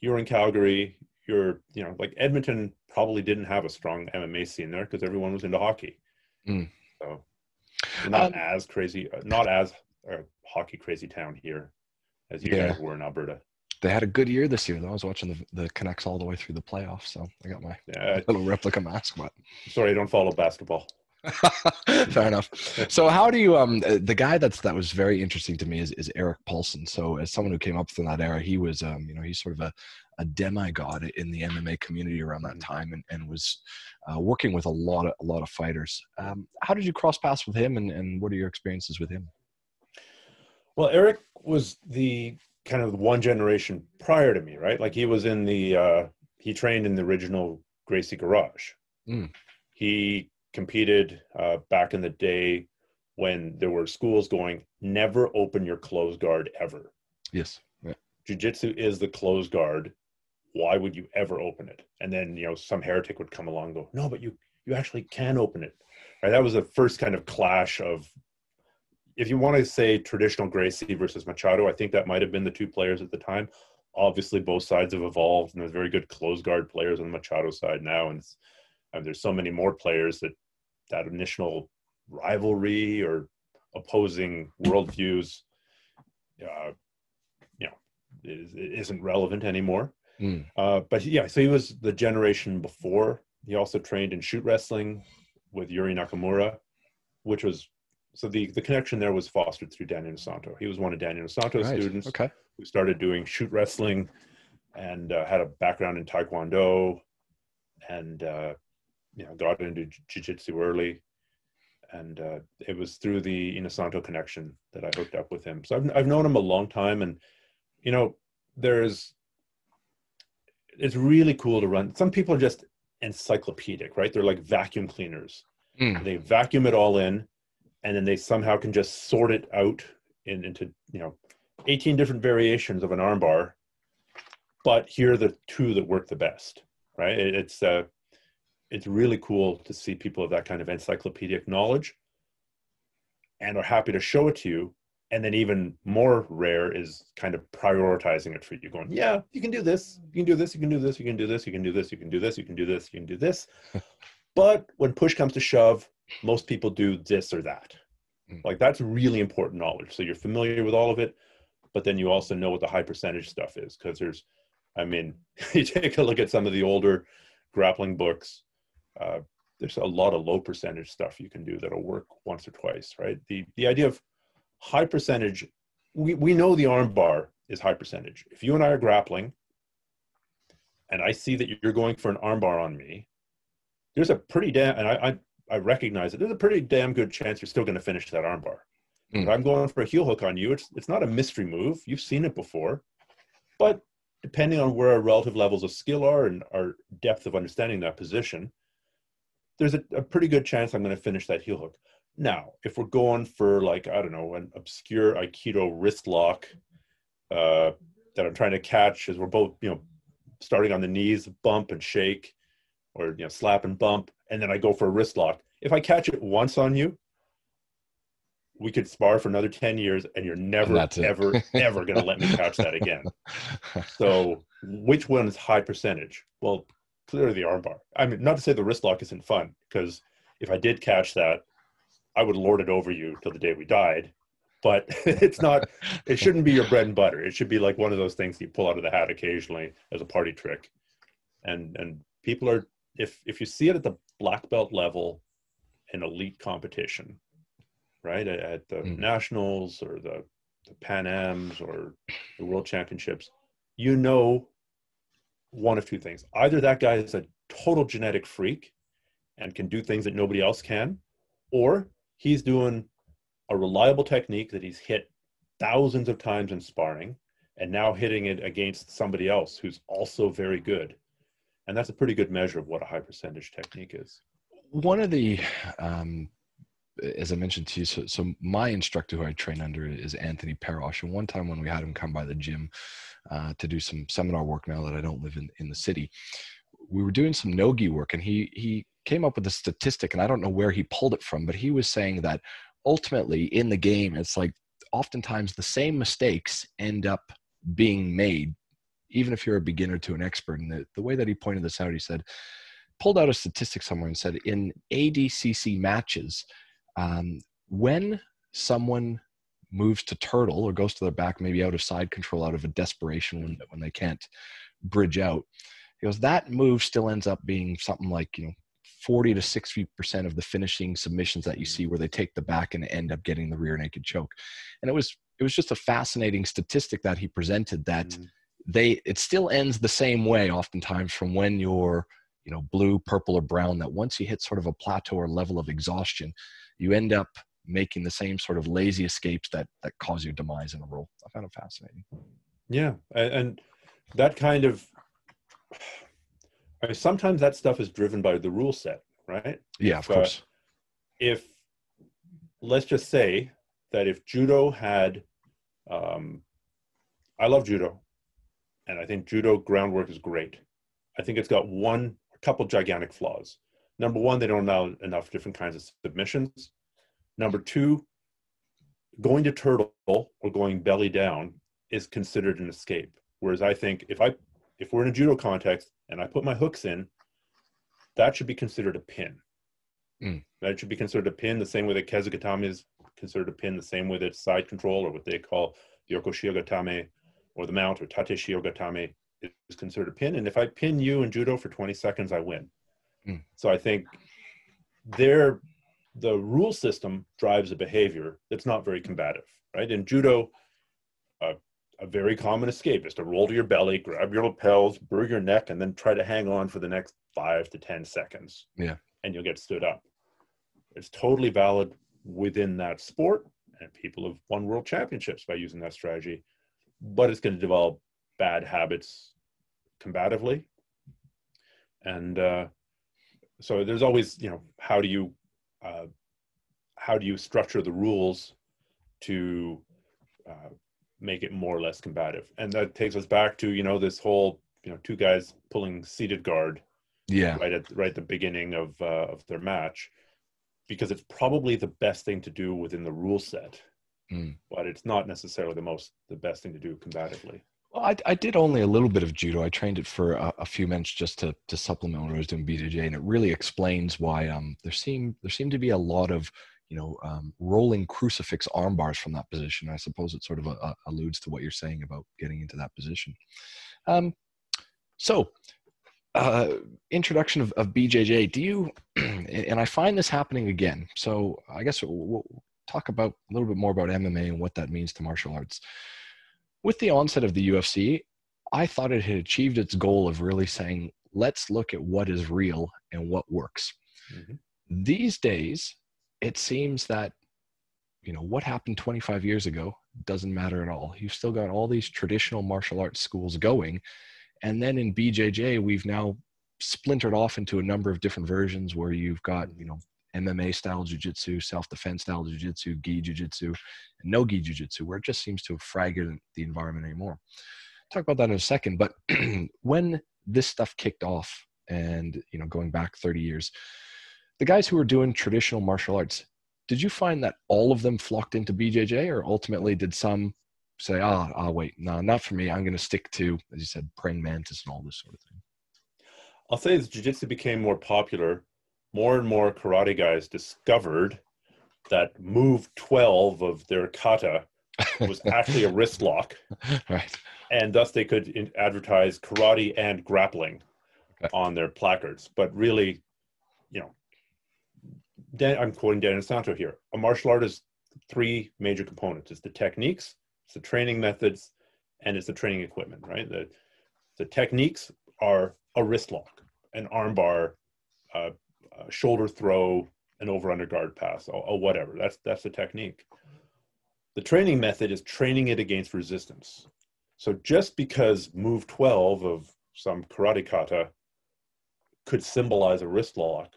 Speaker 2: you're in Calgary. You're you know like Edmonton probably didn't have a strong MMA scene there because everyone was into hockey.
Speaker 1: Mm.
Speaker 2: So not
Speaker 1: Um,
Speaker 2: as crazy, uh, not as a hockey crazy town here as you
Speaker 1: Yeah.
Speaker 2: guys were in Alberta.
Speaker 1: They had a good year this year, though. I was watching the, the Canucks all the way through the playoffs, so I got my little replica mask. But
Speaker 2: sorry, I don't follow basketball. [LAUGHS]
Speaker 1: fair enough. So, how do you? Um, uh, the guy that's that was very interesting to me is, is Erik Paulson. So, as someone who came up from that era, he was, um, you know, he's sort of a, a demigod in the MMA community around that time, and, and was uh, working with a lot of a lot of fighters. Um, how did you cross paths with him, and, and what are your experiences with him?
Speaker 2: Well, Erik was the kind of one generation prior to me, right? Like he was in the uh, he trained in the original Gracie Garage.
Speaker 1: Mm.
Speaker 2: He competed uh, back in the day when there were schools going never open your closed guard ever.
Speaker 1: Yes. Yeah.
Speaker 2: Jiu-jitsu is the closed guard. Why would you ever open it? And then you know some heretic would come along and go, no, but you you actually can open it. Right? That was the first kind of clash of if you want to say traditional Gracie versus Machado, I think that might have been the two players at the time. Obviously, both sides have evolved, and there's very good close guard players on the Machado side now, and, and there's so many more players that that initial rivalry or opposing worldviews, uh, you know, is, isn't relevant anymore.
Speaker 1: Mm.
Speaker 2: Uh, but yeah, so he was the generation before. He also trained in shoot wrestling with Yori Nakamura, which was so the the connection there was fostered through Dan Inosanto. He was one of Dan Inosanto's
Speaker 1: Right.
Speaker 2: students
Speaker 1: Okay.
Speaker 2: who started doing shoot wrestling and uh, had a background in taekwondo and uh, you know got into jiu-jitsu early and uh, it was through the Inosanto connection that I hooked up with him. So I've I've known him a long time and you know there's it's really cool to run. Some people are just encyclopedic, right? They're like vacuum cleaners.
Speaker 1: Mm.
Speaker 2: They vacuum it all in and then they somehow can just sort it out in, into you know 18 different variations of an armbar but here are the two that work the best right It- it's uh it's really cool to see people of that kind of encyclopedic knowledge and are happy to show it to you and then even more rare is kind of prioritizing it for you going yeah you can do this you can do this you can do this you can do this you can do this you can do this you can do this you can do this [LAUGHS] but when push comes to shove most people do this or that.
Speaker 1: Mm.
Speaker 2: Like that's really important knowledge. So you're familiar with all of it, but then you also know what the high percentage stuff is because there's, I mean, [LAUGHS] you take a look at some of the older grappling books. Uh, there's a lot of low percentage stuff you can do that'll work once or twice, right? The the idea of high percentage, we we know the arm bar is high percentage. If you and I are grappling, and I see that you're going for an arm bar on me, there's a pretty damn, and I, I I recognize it. There's a pretty damn good chance you're still going to finish that armbar.
Speaker 1: Mm.
Speaker 2: If I'm going for a heel hook on you, it's it's not a mystery move. You've seen it before, but depending on where our relative levels of skill are and our depth of understanding that position, there's a, a pretty good chance I'm going to finish that heel hook. Now, if we're going for like I don't know an obscure aikido wrist lock uh, that I'm trying to catch, as we're both you know starting on the knees, bump and shake, or you know slap and bump, and then I go for a wrist lock. If I catch it once on you, we could spar for another 10 years and you're never,
Speaker 1: it.
Speaker 2: ever, ever going to let me catch that again. [LAUGHS] So, which one is high percentage? Well, clearly the armbar. I mean, not to say the wrist lock isn't fun, because if I did catch that, I would lord it over you till the day we died. But [LAUGHS] it's not, it [LAUGHS] shouldn't be your bread and butter. It should be like one of those things you pull out of the hat occasionally as a party trick. And, and people are, if, if you see it at the black belt level in elite competition, right, at, at the
Speaker 1: Mm.
Speaker 2: nationals or the, the Pan Ams or the world championships, you know one of two things. Either that guy is a total genetic freak and can do things that nobody else can, or he's doing a reliable technique that he's hit thousands of times in sparring and now hitting it against somebody else who's also very good. And that's a pretty good measure of what a high percentage technique is.
Speaker 1: one of the um as i mentioned to you so, so my instructor who i train under is anthony Perosh, and one time when we had him come by the gym uh, to do some seminar work now that i don't live in, in the city we were doing some nogi work and he he came up with a statistic and i don't know where he pulled it from but he was saying that ultimately in the game it's like oftentimes the same mistakes end up being made even if you're a beginner to an expert. And the, the way that he pointed this out he said pulled out a statistic somewhere and said in ADCC matches, um, when someone moves to turtle or goes to their back, maybe out of side control, out of a desperation when, when they can't bridge out. He goes, that move still ends up being something like, you know, 40 to 60% of the finishing submissions that you see where they take the back and end up getting the rear naked choke. And it was, it was just a fascinating statistic that he presented that mm-hmm. they, it still ends the same way oftentimes from when you're, you know, blue, purple, or brown, that once you hit sort of a plateau or level of exhaustion, you end up making the same sort of lazy escapes that that cause your demise in a role. I found it fascinating.
Speaker 2: Yeah, and that kind of I mean, sometimes that stuff is driven by the rule set, right?
Speaker 1: Yeah, of course. Uh,
Speaker 2: if let's just say that if judo had, um, I love judo, and I think judo groundwork is great. I think it's got one, a couple gigantic flaws. Number one, they don't allow enough different kinds of submissions. Number two, going to turtle or going belly down is considered an escape. Whereas I think if I if we're in a judo context and I put my hooks in, that should be considered a pin. Mm. That should be considered a pin the same way that Kesagatame is considered a pin, the same way that side control or what they call the Yoko or the mount or Tate Shihogatame is considered a pin. And if I pin you in judo for 20 seconds, I win. Mm. So I think there the rule system drives a behavior that's not very combative, right? In judo, uh, a very common escape is to roll to your belly, grab your lapels, burr your neck, and then try to hang on for the next five to 10 seconds.
Speaker 1: Yeah.
Speaker 2: And you'll get stood up. It's totally valid within that sport, and people have won world championships by using that strategy, but it's going to develop bad habits combatively. And uh, so there's always, you know, how do you uh, how do you structure the rules to uh, make it more or less combative? And that takes us back to you know this whole you know two guys pulling seated guard,
Speaker 1: yeah,
Speaker 2: right at right at the beginning of uh, of their match, because it's probably the best thing to do within the rule set, mm. but it's not necessarily the most the best thing to do combatively.
Speaker 1: Well, I, I did only a little bit of judo. I trained it for a, a, few months just to, to supplement when I was doing BJJ, and it really explains why um, there seem there seem to be a lot of you know um, rolling crucifix arm bars from that position. I suppose it sort of a, uh, a alludes to what you're saying about getting into that position. Um, so, uh, introduction of, of BJJ. Do you? [CLEARS THROAT] and I find this happening again. So I guess we'll, we'll talk about a little bit more about MMA and what that means to martial arts with the onset of the UFC, I thought it had achieved its goal of really saying, let's look at what is real and what works. Mm-hmm. These days, it seems that, you know, what happened 25 years ago doesn't matter at all. You've still got all these traditional martial arts schools going. And then in BJJ, we've now splintered off into a number of different versions where you've got, you know, MMA style jujitsu, self defense style jujitsu, gi jujitsu, no gi jujitsu, where it just seems to have the environment anymore. Talk about that in a second. But [CLEARS THROAT] when this stuff kicked off, and you know, going back 30 years, the guys who were doing traditional martial arts, did you find that all of them flocked into BJJ, or ultimately did some say, ah, ah, wait, no, not for me. I'm going to stick to, as you said, praying mantis and all this sort of thing.
Speaker 2: I'll say as jiu-jitsu became more popular, more and more karate guys discovered that move 12 of their kata was [LAUGHS] actually a wrist lock.
Speaker 1: Right.
Speaker 2: And thus they could in- advertise karate and grappling okay. on their placards. But really, you know, Dan, I'm quoting Dan Inosanto here. A martial art is three major components. It's the techniques, it's the training methods, and it's the training equipment, right? The, the techniques are a wrist lock, an armbar, uh, shoulder throw, an over under guard pass, or, or whatever. That's that's the technique. The training method is training it against resistance. So just because move 12 of some karate kata could symbolize a wrist lock,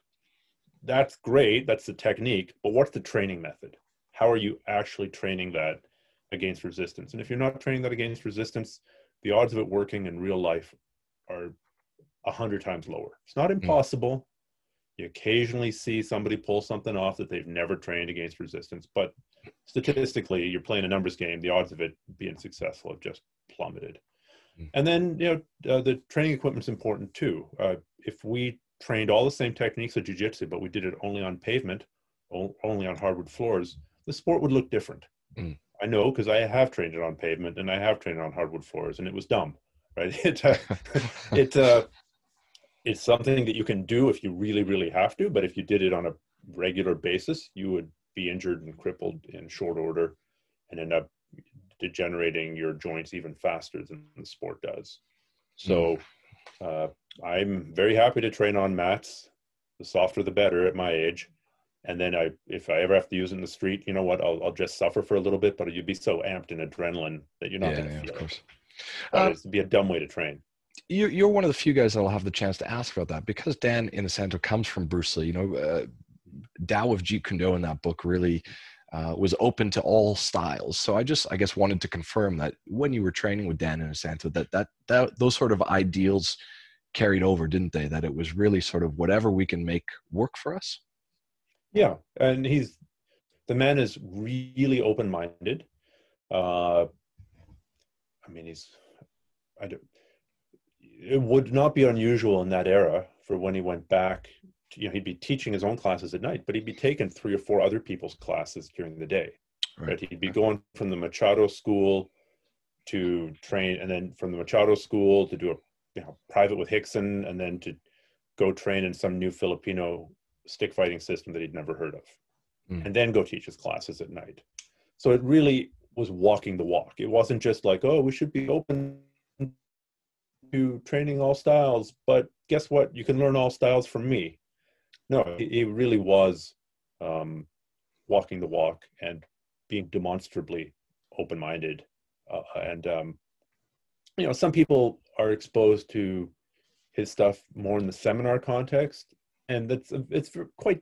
Speaker 2: that's great. That's the technique. But what's the training method? How are you actually training that against resistance? And if you're not training that against resistance, the odds of it working in real life are a hundred times lower. It's not hmm. impossible. You occasionally see somebody pull something off that they've never trained against resistance, but statistically, you're playing a numbers game. The odds of it being successful have just plummeted. Mm-hmm. And then, you know, uh, the training equipment's important too. Uh, if we trained all the same techniques of jiu-jitsu, but we did it only on pavement, only on hardwood floors, the sport would look different. Mm. I know because I have trained it on pavement and I have trained it on hardwood floors, and it was dumb, right? [LAUGHS] It uh, [LAUGHS] it uh, it's something that you can do if you really really have to, but if you did it on a regular basis, you would be injured and crippled in short order, and end up degenerating your joints even faster than the sport does. So hmm. uh, I'm very happy to train on mats. The softer the better at my age. And then I, if I ever have to use it in the street, you know what? I'll, I'll just suffer for a little bit, but you'd be so amped in adrenaline that you're not yeah, going to yeah, feel of course. it. Uh, it'd be a dumb way to train.
Speaker 1: You're one of the few guys that'll have the chance to ask about that because Dan Inosanto comes from Bruce Lee. You know, uh, Tao of Jeet Kune Do in that book really uh, was open to all styles. So I just, I guess, wanted to confirm that when you were training with Dan Inosanto, that that that those sort of ideals carried over, didn't they? That it was really sort of whatever we can make work for us.
Speaker 2: Yeah, and he's the man is really open-minded. Uh, I mean, he's. I don't. It would not be unusual in that era for when he went back you know he'd be teaching his own classes at night but he'd be taking three or four other people's classes during the day right, right? he'd be going from the machado school to train and then from the machado school to do a you know private with rickson and then to go train in some new filipino stick fighting system that he'd never heard of mm. and then go teach his classes at night so it really was walking the walk it wasn't just like oh we should be open to training all styles but guess what you can learn all styles from me no, he, really was um, walking the walk and being demonstrably open-minded. Uh, and um, you know, some people are exposed to his stuff more in the seminar context, and that's it's quite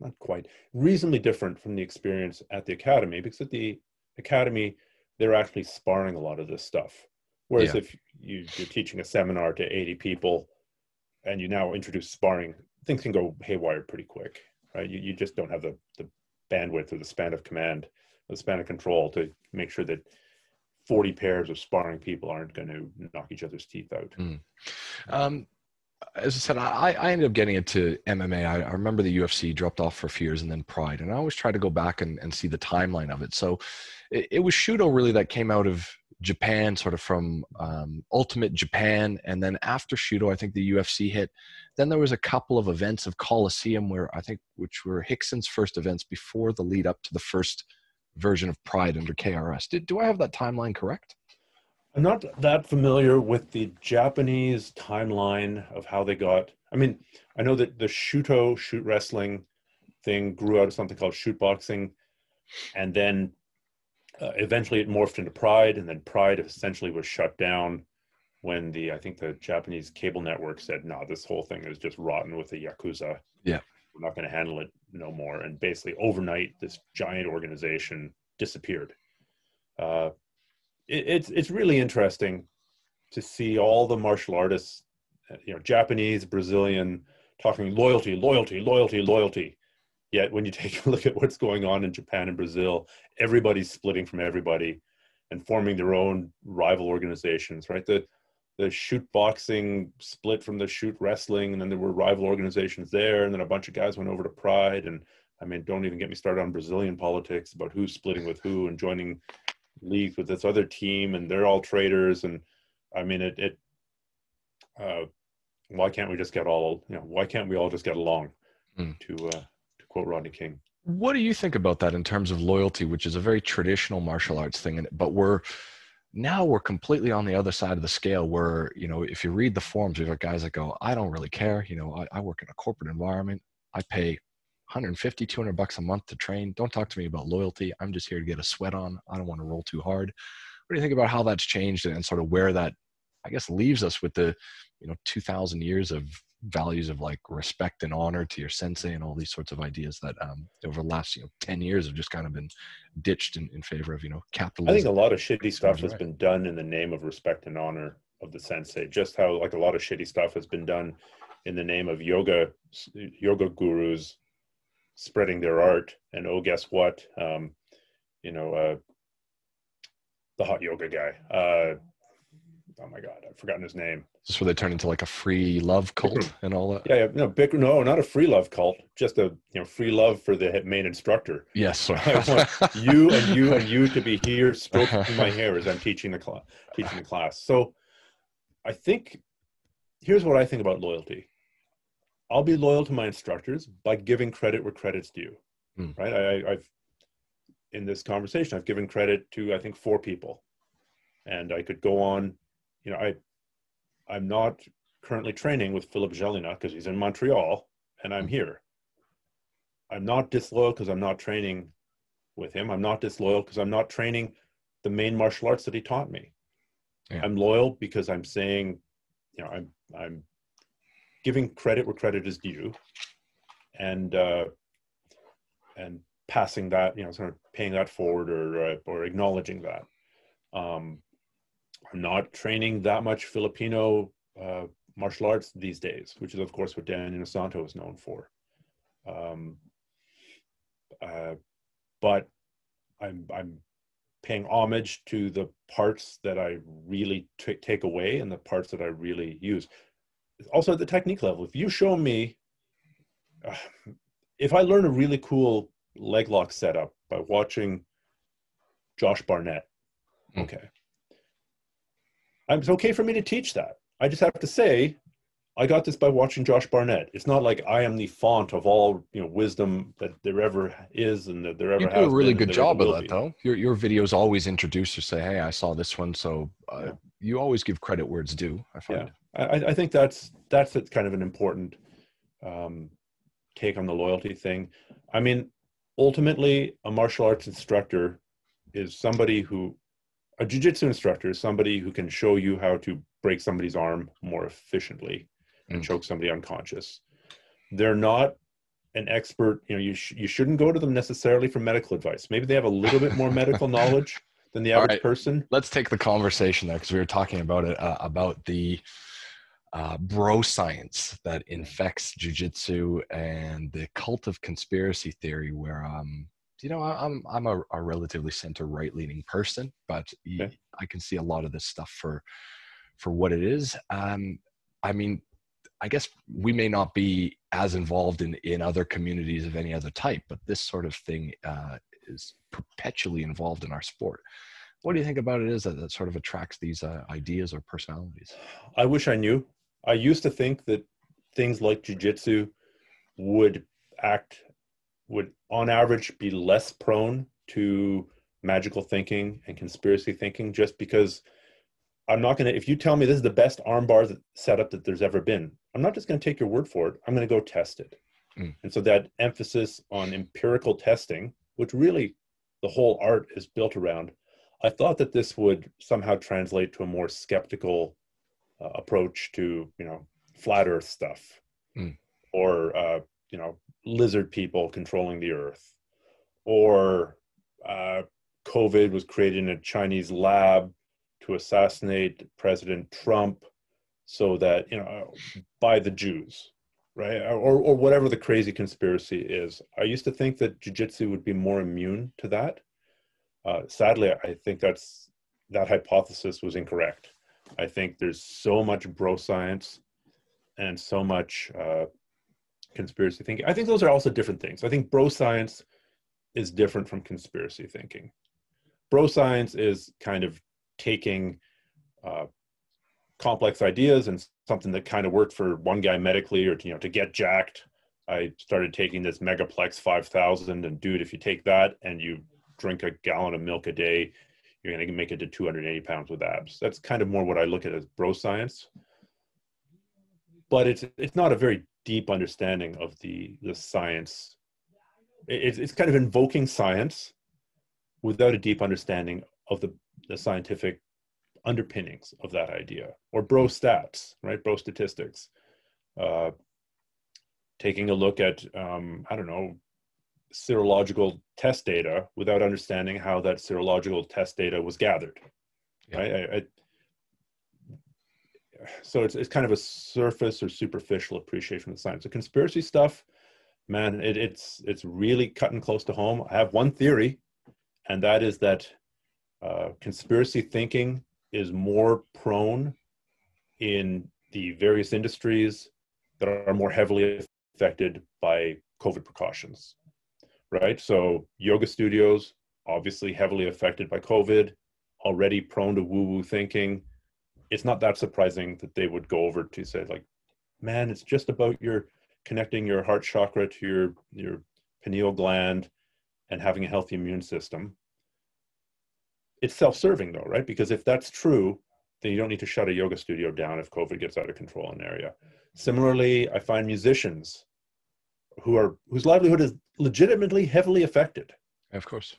Speaker 2: not quite reasonably different from the experience at the academy because at the academy they're actually sparring a lot of this stuff. Whereas yeah. if you, you're teaching a seminar to 80 people and you now introduce sparring things can go haywire pretty quick, right? You, you just don't have the, the bandwidth or the span of command, the span of control to make sure that 40 pairs of sparring people aren't going to knock each other's teeth out. Mm.
Speaker 1: Um, as I said, I, I ended up getting into MMA. I, I, remember the UFC dropped off for a few years and then Pride. And I always try to go back and, and see the timeline of it. So it, it was Shooto really that came out of Japan, sort of from um, Ultimate Japan, and then after Shooto, I think the UFC hit. Then there was a couple of events of Coliseum, where I think which were Rickson's first events before the lead up to the first version of Pride under KRS. Did, do I have that timeline correct?
Speaker 2: I'm not that familiar with the Japanese timeline of how they got. I mean, I know that the Shooto shoot wrestling thing grew out of something called shoot boxing, and then uh, eventually it morphed into Pride, and then Pride essentially was shut down when the I think the Japanese cable network said, "No, this whole thing is just rotten with the yakuza.
Speaker 1: Yeah,
Speaker 2: we're not going to handle it no more." And basically, overnight, this giant organization disappeared. Uh, it, it's it's really interesting to see all the martial artists, you know, Japanese, Brazilian, talking loyalty, loyalty, loyalty, loyalty. Yet when you take a look at what's going on in Japan and Brazil, everybody's splitting from everybody and forming their own rival organizations, right? The the shoot boxing split from the shoot wrestling, and then there were rival organizations there, and then a bunch of guys went over to Pride, and I mean, don't even get me started on Brazilian politics about who's splitting with who and joining leagues with this other team, and they're all traitors, and I mean, it. it uh, why can't we just get all? You know, why can't we all just get along? Mm. To uh, quote Rodney King.
Speaker 1: What do you think about that in terms of loyalty, which is a very traditional martial arts thing, but we're now we're completely on the other side of the scale where you know if you read the forums we've got guys that go i don't really care you know i, I work in a corporate environment i pay 150 200 bucks a month to train. Don't talk to me about loyalty. I'm just here to get a sweat on. I don't want to roll too hard. What do you think about how that's changed and sort of where that i guess leaves us with the you know 2000 years of values of like respect and honor to your sensei and all these sorts of ideas that um, over the last you know 10 years have just kind of been ditched in, in favor of you know capitalism
Speaker 2: i think a lot of shitty stuff has been done in the name of respect and honor of the sensei. Just how like a lot of shitty stuff has been done in the name of yoga yoga gurus spreading their art. And oh guess what? Um, you know uh, the hot yoga guy. Uh, oh my god, I've forgotten his name.
Speaker 1: Just where they turn into like a free love cult and all that.
Speaker 2: Yeah, yeah, no, Bikram, no, not a free love cult, just a you know free love for the main instructor.
Speaker 1: Yes. [LAUGHS]
Speaker 2: I want you and you and you to be here stroking [LAUGHS] my hair as I'm teaching the class. Teaching the class. So, I think here's what I think about loyalty. I'll be loyal to my instructors by giving credit where credit's due.
Speaker 1: Mm.
Speaker 2: Right? I, I've in this conversation, I've given credit to I think four people, and I could go on. You know, I I'm not currently training with Philip Gelina because he's in Montreal and I'm here. I'm not disloyal because I'm not training with him. I'm not disloyal because I'm not training the main martial arts that he taught me.
Speaker 1: Yeah.
Speaker 2: I'm loyal because I'm saying, you know, I'm I'm giving credit where credit is due, and uh, and passing that, you know, sort of paying that forward or uh, or acknowledging that. Um, I'm not training that much Filipino uh, martial arts these days, which is of course what Dan Inosanto is known for. Um, uh, but I'm I'm paying homage to the parts that I really t- take away and the parts that I really use. Also at the technique level, if you show me, uh, if I learn a really cool leg lock setup by watching Josh Barnett,
Speaker 1: Mm.
Speaker 2: okay, it's okay for me to teach that. I just have to say, I got this by watching Josh Barnett. It's not like I am the font of all you know wisdom that there ever is and that there ever
Speaker 1: You
Speaker 2: has
Speaker 1: do a really good job of that,
Speaker 2: be.
Speaker 1: though. Your your videos always introduce or say, "Hey, I saw this one," so uh,
Speaker 2: Yeah.
Speaker 1: you always give credit where it's due. I find.
Speaker 2: I, I think that's that's kind of an important um, take on the loyalty thing. I mean, ultimately, a martial arts instructor is somebody who, a jujitsu instructor is somebody who can show you how to break somebody's arm more efficiently and
Speaker 1: Mm.
Speaker 2: choke somebody unconscious. They're not an expert. You know, you sh- you shouldn't go to them necessarily for medical advice. Maybe they have a little bit more medical [LAUGHS] knowledge than the average
Speaker 1: right.
Speaker 2: person.
Speaker 1: Let's take the conversation there because we were talking about it uh, about the uh, bro science that infects jujitsu and the cult of conspiracy theory, where um, you know, I- I'm I'm a, a relatively center right leaning person, but
Speaker 2: Okay.
Speaker 1: I can see a lot of this stuff for for what it is. Um, I mean, I guess we may not be as involved in in other communities of any other type, but this sort of thing uh, is perpetually involved in our sport. What do you think about it is that, that sort of attracts these uh, ideas or personalities?
Speaker 2: I wish I knew. I used to think that things like jujitsu would act, would on average be less prone to magical thinking and conspiracy thinking just because I'm not going to, if you tell me this is the best armbar setup that there's ever been, I'm not just going to take your word for it. I'm going to go test it.
Speaker 1: Mm.
Speaker 2: And so that emphasis on empirical testing, which really the whole art is built around, I thought that this would somehow translate to a more skeptical uh, approach to you know flat earth stuff
Speaker 1: Mm.
Speaker 2: or uh, you know lizard people controlling the earth. Or uh, covid was created in a chinese lab to assassinate president trump so that you know by the jews right? Or, or whatever the crazy conspiracy is. I used to think that jiu-jitsu would be more immune to that. Uh, sadly i think that's that hypothesis was incorrect. I think there's so much bro science and so much uh, conspiracy thinking. I think those are also different things. I think bro science is different from conspiracy thinking. Bro science is kind of taking uh, complex ideas and something that kind of worked for one guy medically or you know to get jacked. I started taking this Megaplex 5000 and dude, if you take that and you drink a gallon of milk a day, you're going to make it to 280 pounds with abs. That's kind of more what I look at as bro science. But it's it's not a very deep understanding of the the science. It's it's kind of invoking science without a deep understanding of the the scientific underpinnings of that idea or bro stats, right? Bro statistics. Uh, taking a look at um, I don't know serological test data without understanding how that serological test data was gathered
Speaker 1: Yeah.
Speaker 2: right I, I, so it's, it's kind of a surface or superficial appreciation of science the conspiracy stuff man it, it's it's really cutting close to home i have one theory and that is that uh, conspiracy thinking is more prone in the various industries that are more heavily affected by COVID precautions, right? So, yoga studios, obviously heavily affected by COVID, already prone to woo woo thinking. It's not that surprising that they would go over to say, like, man, it's just about your connecting your heart chakra to your, your pineal gland and having a healthy immune system. It's self serving, though, right? Because if that's true, then you don't need to shut a yoga studio down if COVID gets out of control in an area. Similarly, I find musicians who are whose livelihood is legitimately heavily affected.
Speaker 1: Of course.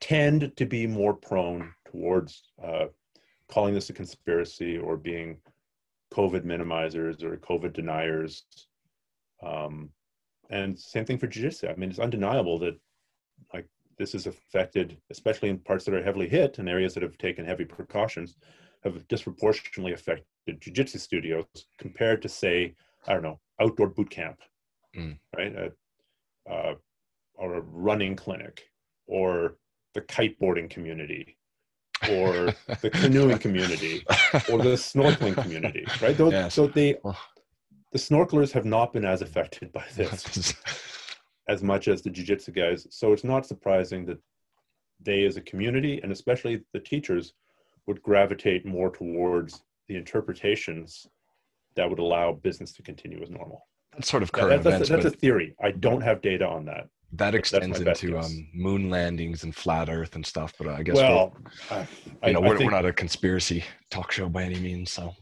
Speaker 2: Tend to be more prone towards uh, calling this a conspiracy or being COVID minimizers or COVID deniers. Um, and same thing for jiu-jitsu. I mean, it's undeniable that like this has affected, especially in parts that are heavily hit and areas that have taken heavy precautions, have disproportionately affected jiu-jitsu studios compared to say, I don't know, outdoor boot camp, mm. right? A, uh, or a running clinic, or the kiteboarding community, or the canoeing community, or the snorkeling community, right? Those, yes. So they, the snorkelers have not been as affected by [LAUGHS] this as much as the jiu-jitsu guys. So it's not surprising that they as a community and especially the teachers would gravitate more towards the interpretations that would allow business to continue as normal.
Speaker 1: That's sort of current
Speaker 2: that,
Speaker 1: that's,
Speaker 2: events. That's a theory. I don't have data on that.
Speaker 1: That extends into um, moon landings and flat Earth and stuff. But I guess
Speaker 2: well,
Speaker 1: I, you know, we're, think, we're not a conspiracy talk show by any means. So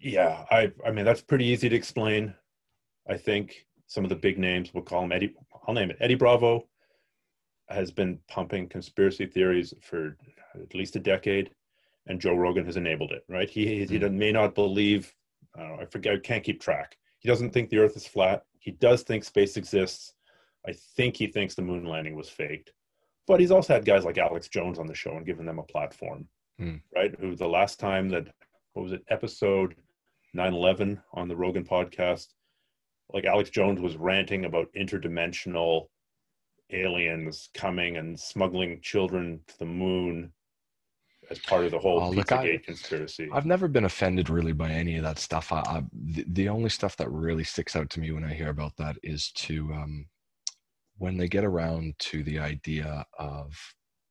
Speaker 2: yeah, I I mean that's pretty easy to explain. I think some of the big names we'll call him Eddie. I'll name it Eddie Bravo has been pumping conspiracy theories for at least a decade, and Joe Rogan has enabled it. Right? He he mm. may not believe. I don't know. I forget. I can't keep track. He doesn't think the Earth is flat. He does think space exists. I think he thinks the moon landing was faked. But he's also had guys like Alex Jones on the show and given them a platform, mm. right? Who the last time that what was it episode 9/11 on the Rogan podcast, like Alex Jones was ranting about interdimensional aliens coming and smuggling children to the moon as part of the whole oh, look, I, conspiracy.
Speaker 1: I've never been offended really by any of that stuff. I, I the, the, only stuff that really sticks out to me when I hear about that is to um, when they get around to the idea of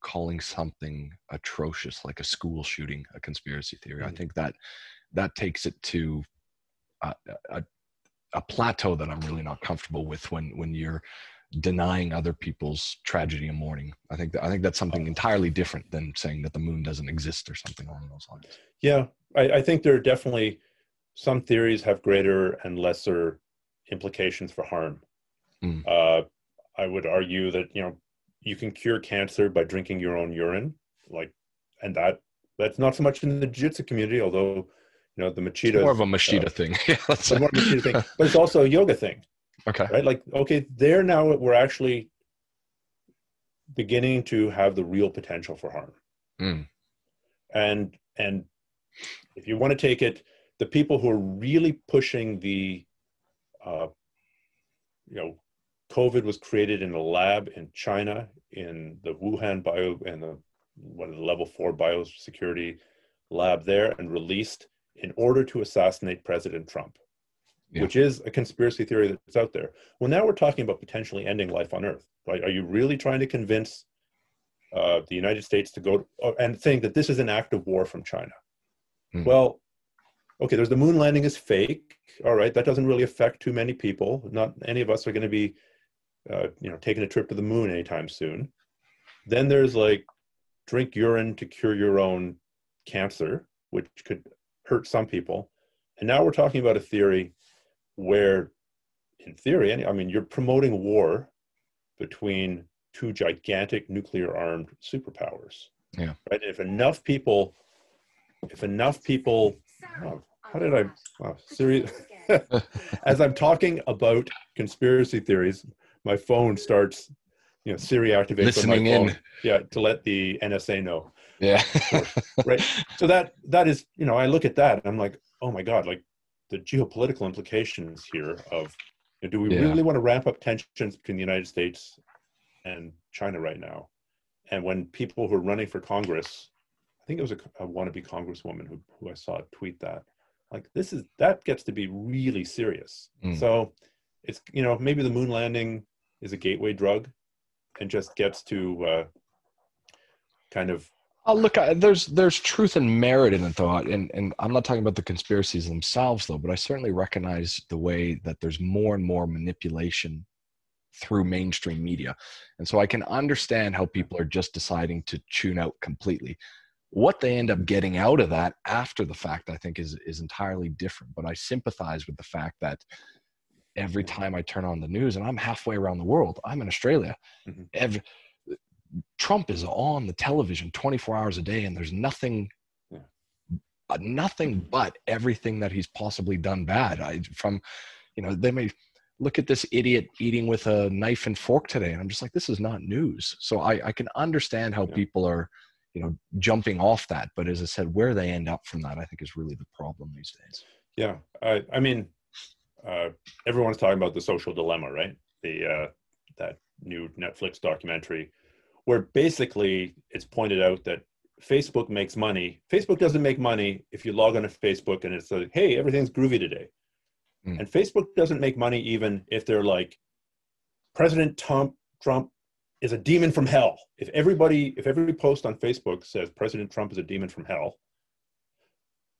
Speaker 1: calling something atrocious like a school shooting a conspiracy theory. Mm-hmm. I think that that takes it to a, a, a plateau that I'm really not comfortable with when when you're denying other people's tragedy and mourning. I think that, I think that's something entirely different than saying that the moon doesn't exist or something along those lines.
Speaker 2: Yeah, I, I think there are definitely some theories have greater and lesser implications for harm. Mm. Uh, I would argue that you know you can cure cancer by drinking your own urine, like, and that that's not so much in the jiu-jitsu community, although you know the machida
Speaker 1: more of a machida uh, thing. Yeah that's
Speaker 2: more machida thing. [LAUGHS] [LAUGHS] But it's also a yoga thing
Speaker 1: okay.
Speaker 2: right? Like okay there now we're actually beginning to have the real potential for harm. Mm. and and if you want to take it the people who are really pushing the uh, you know covid was created in a lab in china in the wuhan bio and the what the level four biosecurity lab there and released in order to assassinate President Trump, yeah. which is a conspiracy theory that's out there. Well, now we're talking about potentially ending life on Earth. Right? Are you really trying to convince uh, the United States to go uh, and think that this is an act of war from China? Hmm. Well, okay, there's the moon landing is fake. All right, that doesn't really affect too many people. Not any of us are going to be, uh, you know, taking a trip to the moon anytime soon. Then there's like drink urine to cure your own cancer, which could hurt some people. And now we're talking about a theory where, in theory, I mean, you're promoting war between two gigantic nuclear armed superpowers.
Speaker 1: Yeah.
Speaker 2: Right. If enough people, if enough people, oh, how did I, oh, serious? [LAUGHS] [LAUGHS] As I'm talking about conspiracy theories, my phone starts, you know, Siri activates
Speaker 1: Listening my phone. In.
Speaker 2: Yeah, to let the NSA know.
Speaker 1: Yeah. [LAUGHS]
Speaker 2: right. So that that is, you know, I look at that and I'm like, oh my God, like the geopolitical implications here of you know, do we yeah. really want to ramp up tensions between the United States and China right now? And when people who are running for Congress, I think it was a, a wannabe congresswoman who, who I saw tweet that. Like this is that gets to be really serious.
Speaker 1: Mm.
Speaker 2: So it's you know maybe the moon landing is a gateway drug, and just gets to uh, kind of
Speaker 1: Oh, look, there's there's truth and merit in it, though, and and I'm not talking about the conspiracies themselves, though, but I certainly recognize the way that there's more and more manipulation through mainstream media, and so I can understand how people are just deciding to tune out completely. What they end up getting out of that after the fact, I think, is is entirely different. But I sympathize with the fact that every time I turn on the news, and I'm halfway around the world, I'm in Australia.
Speaker 2: Mhm.
Speaker 1: Every, Trump is on the television 24 hours a day, and there's nothing,
Speaker 2: Yeah.
Speaker 1: nothing but everything that he's possibly done bad. I, from, you know, they may look at this idiot eating with a knife and fork today, and I'm just like, this is not news. So I, I can understand how
Speaker 2: Yeah.
Speaker 1: people are, you know, jumping off that. But as I said, where they end up from that, I think is really the problem these days.
Speaker 2: Yeah, I, I mean, uh, everyone's talking about the social dilemma, right? The uh, that new Netflix documentary, where basically it's pointed out that Facebook makes money. Facebook doesn't make money if you log on to Facebook and it's like, hey, everything's groovy today.
Speaker 1: Mm.
Speaker 2: And Facebook doesn't make money even if they're like, President Trump Trump is a demon from hell. If everybody, if every post on Facebook says President Trump is a demon from hell,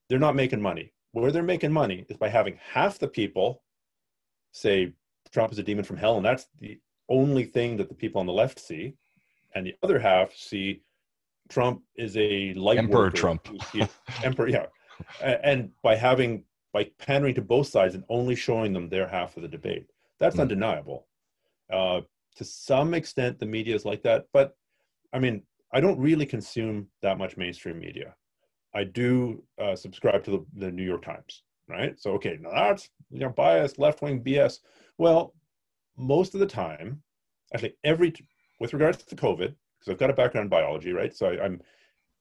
Speaker 2: they're not making money. Where they're making money is by having half the people say Trump is a demon from hell, and that's the only thing that the people on the left see, and the other half see Trump is a light
Speaker 1: Emperor Trump.
Speaker 2: emperor, yeah, and by having by pandering to both sides and only showing them their half of the debate, that's
Speaker 1: Mm.
Speaker 2: undeniable. Uh, to some extent, the media is like that, but I mean, I don't really consume that much mainstream media. I do uh, subscribe to the, the New York Times, right? So, okay, now that's you know biased left wing BS. Well, most of the time, actually, every with regards to COVID, because I've got a background in biology, right? So I, I'm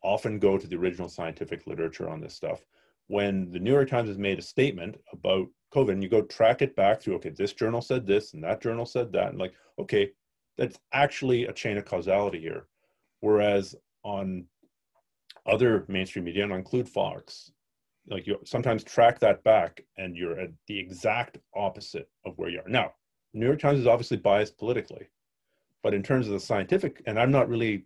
Speaker 2: often go to the original scientific literature on this stuff. When the New York Times has made a statement about COVID, and you go track it back through, okay, this journal said this, and that journal said that, and like, okay, that's actually a chain of causality here. Whereas on other mainstream media, and I include Fox, like you sometimes track that back and you're at the exact opposite of where you are. Now, New York Times is obviously biased politically, but in terms of the scientific, and I'm not really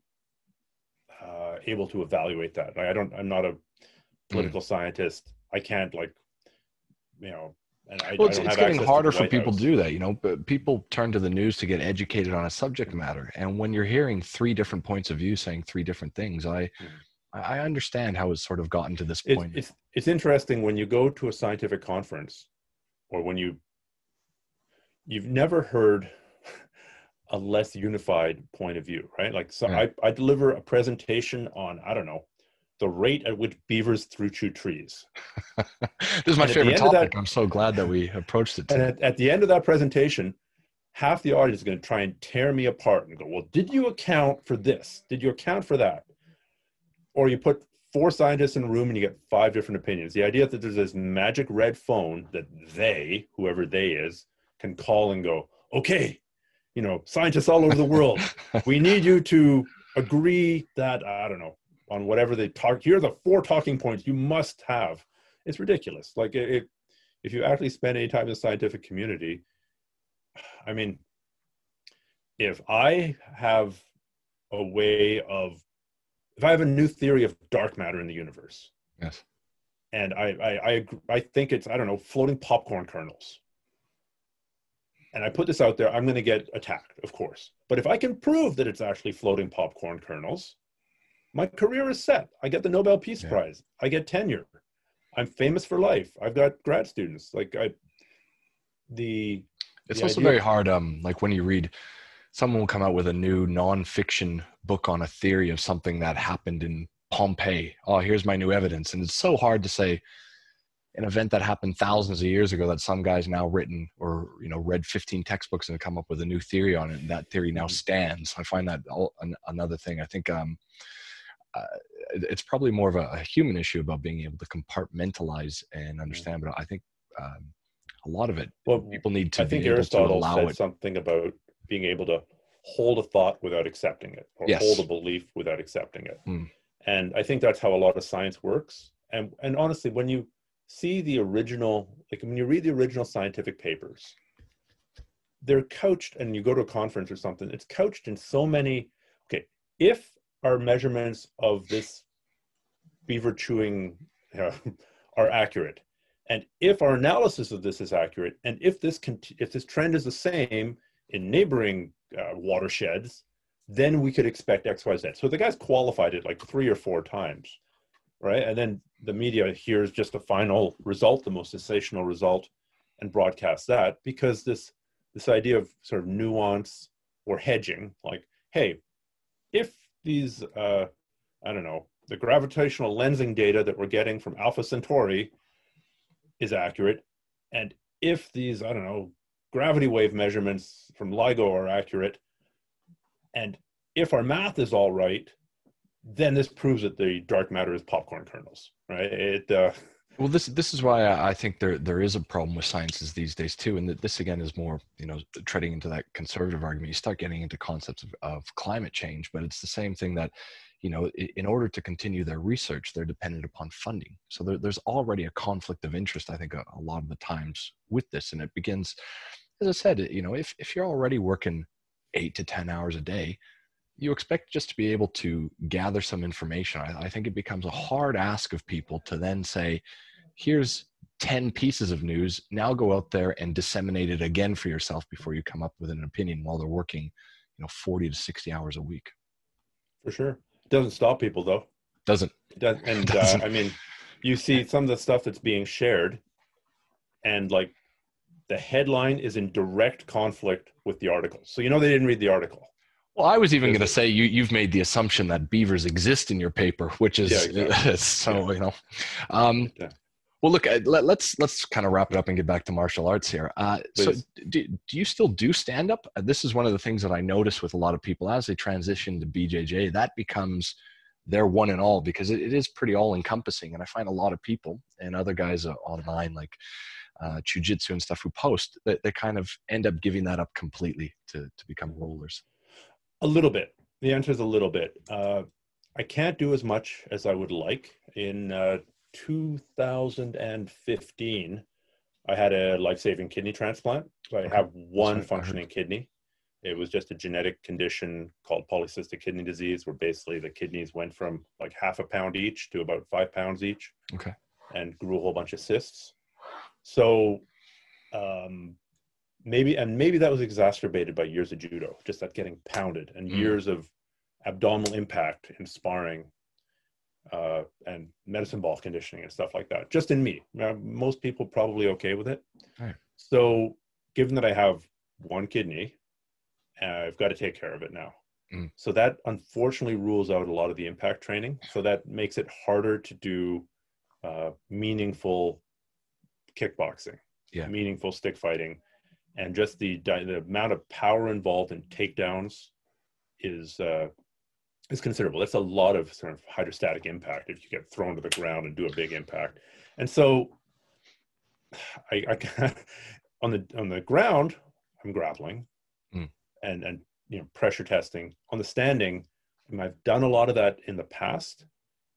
Speaker 2: uh, able to evaluate that. I don't, I'm not a political scientist. I can't like, you know, and I,
Speaker 1: Well, it's, it's getting harder for people
Speaker 2: House.
Speaker 1: to do that, you know. But people turn to the news to get educated on a subject matter, and when you're hearing three different points of view saying three different things, I,
Speaker 2: Mhm.
Speaker 1: I I understand how it's sort of gotten to this point.
Speaker 2: it's it's interesting when you go to a scientific conference or when you you've never heard [LAUGHS] a less unified point of view right like so
Speaker 1: Yeah.
Speaker 2: I, I deliver a presentation on i don't know the rate at which beavers through chew trees [LAUGHS]
Speaker 1: this is my
Speaker 2: and
Speaker 1: favorite
Speaker 2: of that-
Speaker 1: topic. I'm so glad that we approached it.
Speaker 2: and at, at the end of that presentation half the audience is going to try and tear me apart and go well did you account for this did you account for that or you put four scientists in a room and you get five different opinions. The idea that there's this magic red phone that they whoever they is can call and go okay you know scientists all over the world [LAUGHS] we need you to agree that i don't know on whatever they talk here are the four talking points you must have. It's ridiculous. Like it, it if you actually spend any time in the scientific community i mean if i have a way of if i have a new theory of dark matter in the universe
Speaker 1: yes.
Speaker 2: and I, I I I think it's I don't know floating popcorn kernels. And I put this out there, I'm going to get attacked, of course. But if I can prove that it's actually floating popcorn kernels, my career is set. I get the Nobel Peace
Speaker 1: Yeah.
Speaker 2: Prize. I get tenure. I'm famous for life. I've got grad students. Like I, the
Speaker 1: It's
Speaker 2: the
Speaker 1: also
Speaker 2: idea-
Speaker 1: very hard. Um, like when you read, someone will come out with a new nonfiction book on a theory of something that happened in Pompeii. Oh, here's my new evidence, and it's so hard to say an event that happened thousands of years ago that some guy's now written or you know read 15 textbooks and come up with a new theory on it, and that theory now
Speaker 2: Mhm.
Speaker 1: stands. I find that all, an, another thing. I think um, uh, it's probably more of a, a human issue about being able to compartmentalize and understand. But I think um, a lot of it
Speaker 2: well,
Speaker 1: people need to
Speaker 2: I think
Speaker 1: be able to
Speaker 2: Aristotle
Speaker 1: allow
Speaker 2: said
Speaker 1: it.
Speaker 2: something about being able to hold a thought without accepting it, or
Speaker 1: Yes.
Speaker 2: hold a belief without accepting it.
Speaker 1: Mm.
Speaker 2: and I think that's how a lot of science works. And and honestly, when you see the original, like when you read the original scientific papers, they're couched, and you go to a conference or something, it's couched in so many. Okay, if our measurements of this beaver chewing uh, [LAUGHS] are accurate, and if our analysis of this is accurate, and if this if this trend is the same in neighboring uh, watersheds, then we could expect X, Y, Z. So the guy's qualified it like three or four times, right? And then the media hears just the final result, the most sensational result, and broadcasts that because this this idea of sort of nuance or hedging, like, hey, if these uh, I don't know the gravitational lensing data that we're getting from Alpha Centauri is accurate, and if these I don't know gravity wave measurements from LIGO are accurate, and if our math is all right, then this proves that the dark matter is popcorn kernels, right? It. Uh,
Speaker 1: well, this this is why I think there there is a problem with sciences these days too, and that this again is more you know treading into that conservative argument. You start getting into concepts of, of climate change, but it's the same thing that you know in order to continue their research, they're dependent upon funding. So there, there's already a conflict of interest, I think, a, a lot of the times with this, and it begins, as I said, you know, if if you're already working eight to 10 hours a day, you expect just to be able to gather some information. I, I, think it becomes a hard ask of people to then say, here's 10 pieces of news. Now go out there and disseminate it again for yourself before you come up with an opinion while they're working, you know, 40 to 60 hours a week.
Speaker 2: For sure. Doesn't stop people though.
Speaker 1: Doesn't.
Speaker 2: Does, and Doesn't. Uh, I mean, you see some of the stuff that's being shared and like the headline is in direct conflict with the article. So you know they didn't read the article.
Speaker 1: Well, I was even going to say you you've made the assumption that beavers exist in your paper, which is yeah, exactly. [LAUGHS] so yeah. you know. Um, yeah. Well, look, uh, let, us let's, let's kind of wrap it up and get back to martial arts here. Uh, so, do, do you still do stand up? Uh, this is one of the things that I notice with a lot of people as they transition to BJJ. That becomes their one and all because it, it is pretty all encompassing. And I find a lot of people and other guys uh, online, like uh, jujitsu and stuff who post that they kind of end up giving that up completely to, to become rollers?
Speaker 2: A little bit. The answer is a little bit. Uh, I can't do as much as I would like. In uh, 2015, I had a life-saving kidney transplant. So I have one Sorry, functioning kidney. It was just a genetic condition called polycystic kidney disease, where basically the kidneys went from like half a pound each to about five pounds each.
Speaker 1: Okay.
Speaker 2: And grew a whole bunch of cysts. So um, maybe, and maybe that was exacerbated by years of judo, just that getting pounded and mm. years of abdominal impact in sparring uh, and medicine ball conditioning and stuff like that. Just in me, now, most people probably okay with it. Right. So, given that I have one kidney, I've got to take care of it now. Mm. So that unfortunately rules out a lot of the impact training. So that makes it harder to do uh, meaningful kickboxing,
Speaker 1: yeah.
Speaker 2: meaningful stick fighting, and just the the amount of power involved in takedowns is uh, is considerable. That's a lot of sort of hydrostatic impact if you get thrown to the ground and do a big impact. And so, I, I [LAUGHS] on the on the ground, I'm grappling, mm. and and you know pressure testing on the standing. I've done a lot of that in the past,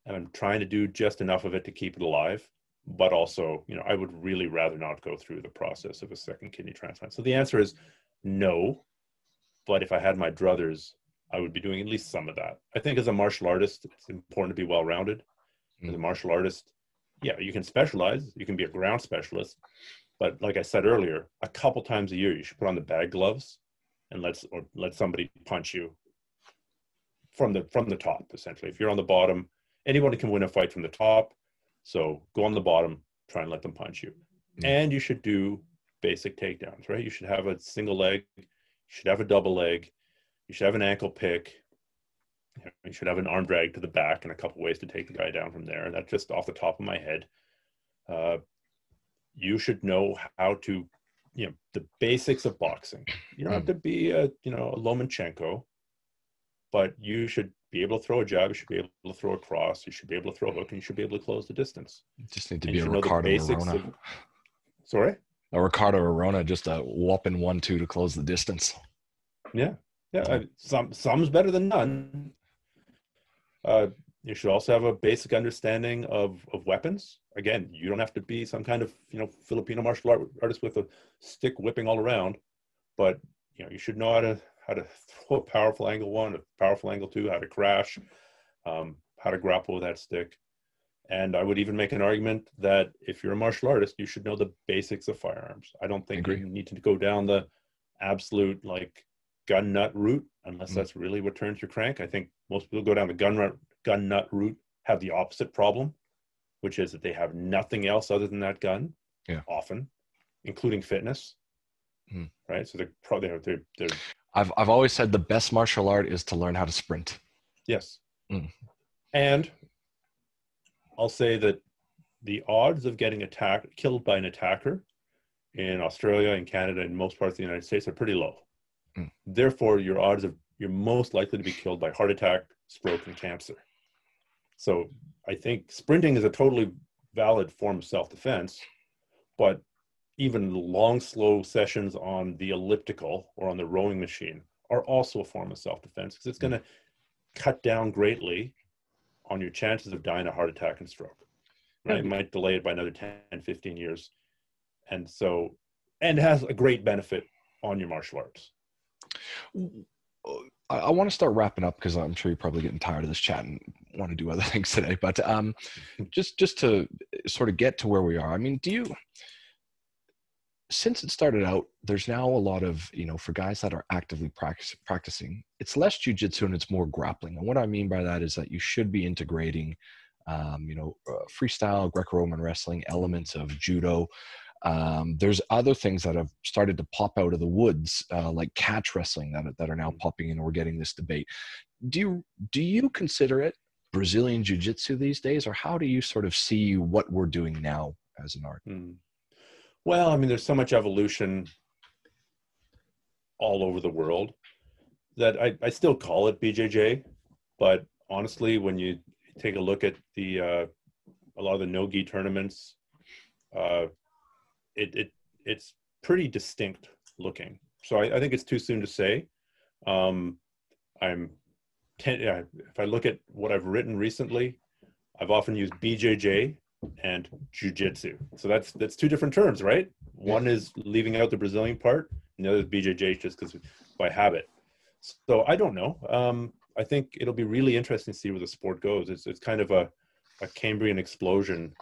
Speaker 2: and I'm trying to do just enough of it to keep it alive but also, you know, I would really rather not go through the process of a second kidney transplant. So the answer is no. But if I had my druthers, I would be doing at least some of that. I think as a martial artist, it's important to be well rounded. Mm. As a martial artist, yeah, you can specialize, you can be a ground specialist. But like I said earlier, a couple times a year, you should put on the bag gloves and let or let somebody punch you from the from the top. Essentially, if you're on the bottom, anybody can win a fight from the top. So go on the bottom, try and let them punch you. Mm-hmm. And you should do basic takedowns, right? You should have a single leg, you should have a double leg, you should have an ankle pick, you should have an arm drag to the back and a couple ways to take the guy down from there. And that's just off the top of my head. Uh, you should know how to, you know, the basics of boxing. You don't have mm. to be a, you know, a Lomachenko, but you should be able to throw a jab, you should be able to throw a cross, you should be able to throw a hook, and you should be able to close the distance.
Speaker 1: You just need to and be a Ricardo Arona. Of...
Speaker 2: Sorry?
Speaker 1: A Ricardo Arona, just a whopping one two to close the distance.
Speaker 2: Yeah, yeah. I, some some's better than none. Uh, you should also have a basic understanding of, of weapons. Again, you don't have to be some kind of you know Filipino martial art artist with a stick whipping all around, but you know you should know how to how to throw a powerful angle one, a powerful angle two, how to crash, um, how to grapple with that stick. And I would even make an argument that if you're a martial artist, you should know the basics of firearms. I don't think you need to go down the absolute like gun nut route unless mm-hmm. that's really what turns your crank. I think most people go down the gun nut gun nut route have the opposite problem, which is that they have nothing else other than that gun.
Speaker 1: Yeah.
Speaker 2: Often, including fitness. Mm. Right. So they're probably they're, they're
Speaker 1: I've I've always said the best martial art is to learn how to sprint.
Speaker 2: Yes. Mm. And I'll say that the odds of getting attacked killed by an attacker in Australia and Canada and most parts of the United States are pretty low. Mm. Therefore, your odds of you're most likely to be killed by heart attack, stroke, and cancer. So I think sprinting is a totally valid form of self-defense, but even long, slow sessions on the elliptical or on the rowing machine are also a form of self-defense because it's going to cut down greatly on your chances of dying a heart attack and stroke. Right? Mm-hmm. It might delay it by another 10, 15 years. And so, and has a great benefit on your martial arts.
Speaker 1: I, I want to start wrapping up because I'm sure you're probably getting tired of this chat and want to do other [LAUGHS] things today. But um, [LAUGHS] just just to sort of get to where we are, I mean, do you? Since it started out, there's now a lot of you know for guys that are actively practice, practicing. It's less jujitsu and it's more grappling. And what I mean by that is that you should be integrating, um, you know, uh, freestyle, Greco-Roman wrestling, elements of judo, um, there's other things that have started to pop out of the woods, uh, like catch wrestling, that, that are now mm. popping in. We're getting this debate. Do you do you consider it Brazilian Jiu Jitsu these days, or how do you sort of see what we're doing now as an art? Hmm.
Speaker 2: Well, I mean, there's so much evolution all over the world that I, I still call it BJJ, but honestly, when you take a look at the uh, a lot of the no gi tournaments, uh, it, it it's pretty distinct looking. So I, I, think it's too soon to say. Um, I'm ten, yeah, if I look at what I've written recently, I've often used BJJ and jujitsu. So that's that's two different terms, right? One is leaving out the Brazilian part, and the other is BJJ just because by habit. So I don't know. Um, I think it'll be really interesting to see where the sport goes. It's it's kind of a a Cambrian explosion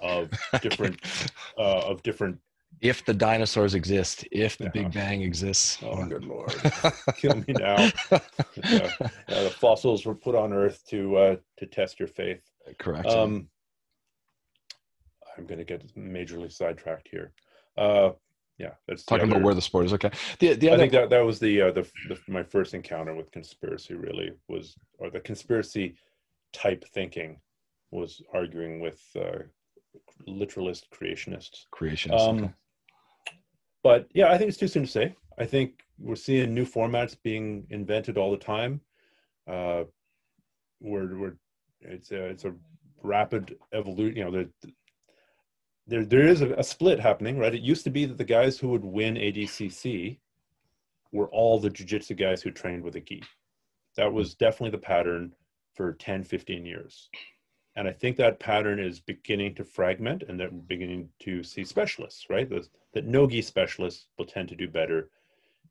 Speaker 2: of [LAUGHS] different uh, of different
Speaker 1: if the dinosaurs exist, if the yeah. Big Bang exists.
Speaker 2: Oh, good lord! [LAUGHS] Kill me now. [LAUGHS] yeah, yeah, the fossils were put on Earth to uh, to test your faith.
Speaker 1: Correct.
Speaker 2: Um, I'm going to get majorly sidetracked here. Uh, yeah,
Speaker 1: that's talking other, about where the sport is. Okay. The, the other,
Speaker 2: I think that that was the, uh, the, the my first encounter with conspiracy. Really was, or the conspiracy type thinking was arguing with uh, literalist creationists.
Speaker 1: Creationists. Um, okay.
Speaker 2: But yeah, I think it's too soon to say. I think we're seeing new formats being invented all the time. Uh, we're, we're it's a it's a rapid evolution. You know, there there, there is a, a split happening, right? It used to be that the guys who would win ADCC were all the jiu-jitsu guys who trained with a gi. That was definitely the pattern for 10, 15 years. And I think that pattern is beginning to fragment and that we're beginning to see specialists, right? That no-gi specialists will tend to do better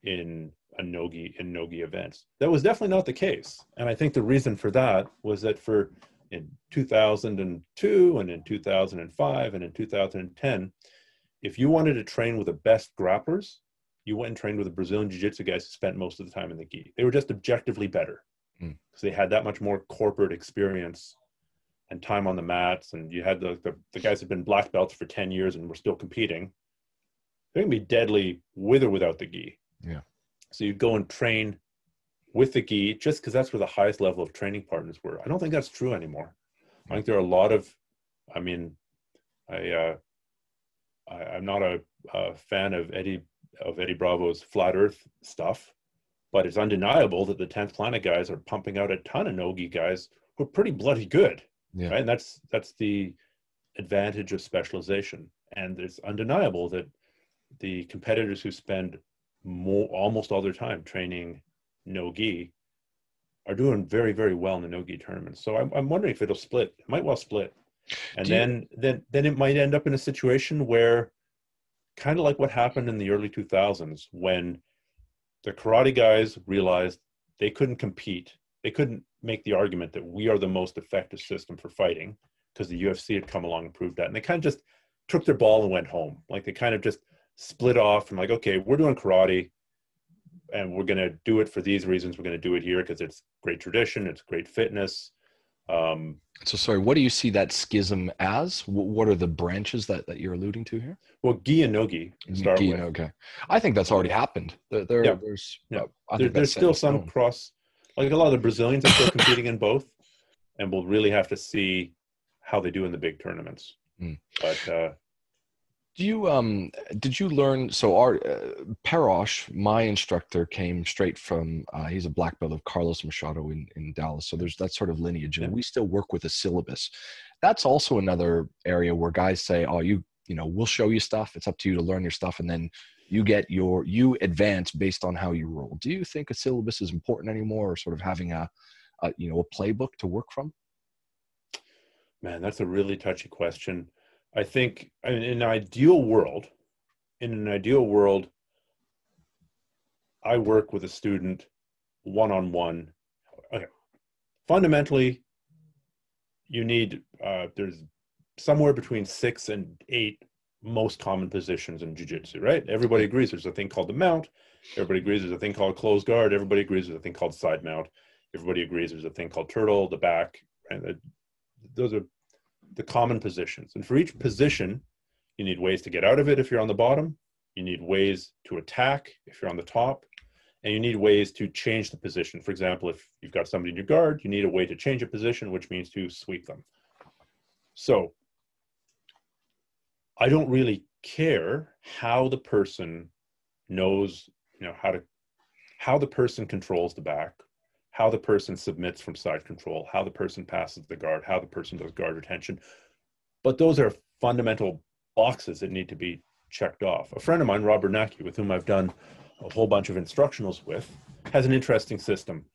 Speaker 2: in a no-gi in no-gi events. That was definitely not the case. And I think the reason for that was that for in 2002 and in 2005 and in 2010, if you wanted to train with the best grapplers, you went and trained with the Brazilian Jiu-Jitsu guys who spent most of the time in the gi. They were just objectively better because mm. they had that much more corporate experience and time on the mats, and you had the, the, the guys who've been black belts for 10 years and were still competing, they're gonna be deadly with or without the gi.
Speaker 1: Yeah.
Speaker 2: So you'd go and train with the gi just because that's where the highest level of training partners were. I don't think that's true anymore. I think there are a lot of, I mean, I, uh, I am not a, a fan of Eddie of Eddie Bravo's flat Earth stuff, but it's undeniable that the 10th Planet guys are pumping out a ton of nogi guys who are pretty bloody good yeah. right and that's that's the advantage of specialization and it's undeniable that the competitors who spend more almost all their time training no gi are doing very very well in the no gi tournaments. So I'm, I'm wondering if it'll split. It might well split, and
Speaker 1: Do you-
Speaker 2: then then then it might end up in a situation where, kind of like what happened in the early 2000s when the karate guys realized they couldn't compete. They couldn't make the argument that we are the most effective system for fighting because the UFC had come along and proved that. And they kind of just took their ball and went home. Like they kind of just split off and like, okay, we're doing karate and we're going to do it for these reasons. We're going to do it here because it's great tradition, it's great fitness. Um,
Speaker 1: So sorry, what do you see that schism as? Wh- What are the branches that, that you're alluding to here?
Speaker 2: well, gi and nogi start
Speaker 1: Gi-
Speaker 2: with.
Speaker 1: Okay, I think that's already happened. There, there-
Speaker 2: Yeah.
Speaker 1: there's
Speaker 2: Yeah. There, there's still some
Speaker 1: stone.
Speaker 2: cross, like a lot of the Brazilians are still [LAUGHS] competing in both, and we'll really have to see how they do in the big tournaments.
Speaker 1: Mm.
Speaker 2: But uh,
Speaker 1: Do you um did you learn so our uh, Parosh, my instructor, came straight from uh, he's a black belt of Carlos Machado in, in Dallas. So there's that sort of lineage, and we still work with a syllabus. That's also another area where guys say, "Oh, you you know, we'll show you stuff. It's up to you to learn your stuff, and then you get your you advance based on how you roll." Do you think a syllabus is important anymore, or sort of having a, a you know a playbook to work from?
Speaker 2: Man, that's a really touchy question. I think I mean, in an ideal world, in an ideal world, I work with a student one on one. Okay. Fundamentally, you need uh, there's somewhere between six and eight most common positions in jiu-jitsu, right? Everybody agrees there's a thing called the mount. Everybody agrees there's a thing called closed guard. Everybody agrees there's a thing called side mount. Everybody agrees there's a thing called turtle, the back, and those are the common positions. And for each position, you need ways to get out of it if you're on the bottom. You need ways to attack if you're on the top. And you need ways to change the position. For example, if you've got somebody in your guard, you need a way to change a position, which means to sweep them. So I don't really care how the person knows, you know, how to how the person controls the back, how the person submits from side control, how the person passes the guard, how the person does guard retention. But those are fundamental boxes that need to be checked off. A friend of mine, Rob Biernacki, with whom I've done a whole bunch of instructionals with, has an interesting system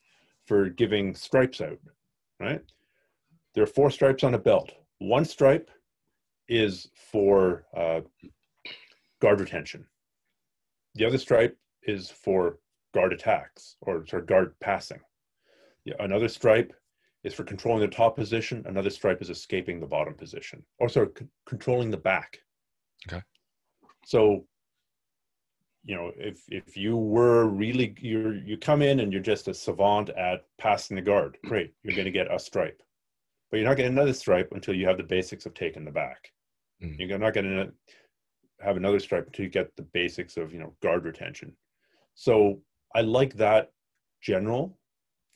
Speaker 2: for giving stripes out, right? There are four stripes on a belt. One stripe is for uh, guard retention. The other stripe is for guard attacks or sorry, guard passing. Yeah, another stripe is for controlling the top position. Another stripe is escaping the bottom position, or sorry, c- controlling the back.
Speaker 1: Okay.
Speaker 2: So, you know, if if you were really you you come in and you're just a savant at passing the guard, great, you're going to get a stripe, but you're not getting another stripe until you have the basics of taking the back.
Speaker 1: Mm.
Speaker 2: You're not going to have another stripe until you get the basics of you know guard retention. So I like that general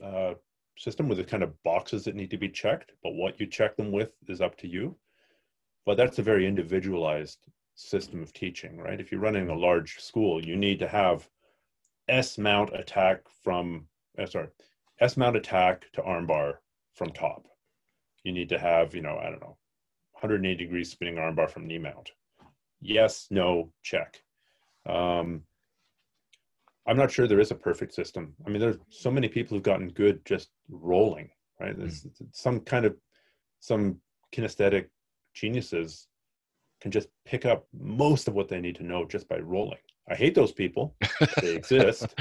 Speaker 2: uh, system with the kind of boxes that need to be checked, but what you check them with is up to you. But that's a very individualized system of teaching, right? If you're running a large school, you need to have S mount attack from, uh, sorry, S mount attack to armbar from top. You need to have, you know, I don't know, 180 degrees spinning armbar from knee mount. Yes, no, check. Um, I'm not sure there is a perfect system. I mean, there's so many people who've gotten good just rolling, right? There's some kind of some kinesthetic geniuses can just pick up most of what they need to know just by rolling. I hate those people. they exist.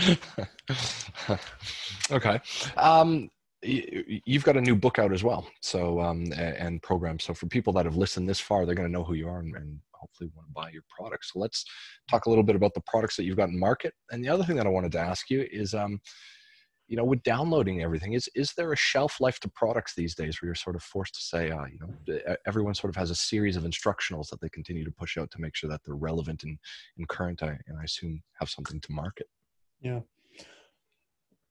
Speaker 2: [LAUGHS]
Speaker 1: okay. Um, you've got a new book out as well, so um, and program. So for people that have listened this far, they're going to know who you are and, and hopefully want to buy your products. So let's talk a little bit about the products that you've got in market. And the other thing that I wanted to ask you is, um, you know, with downloading everything, is is there a shelf life to products these days where you're sort of forced to say, uh, you know, everyone sort of has a series of instructionals that they continue to push out to make sure that they're relevant and, and current, I, and I assume have something to market.
Speaker 2: Yeah.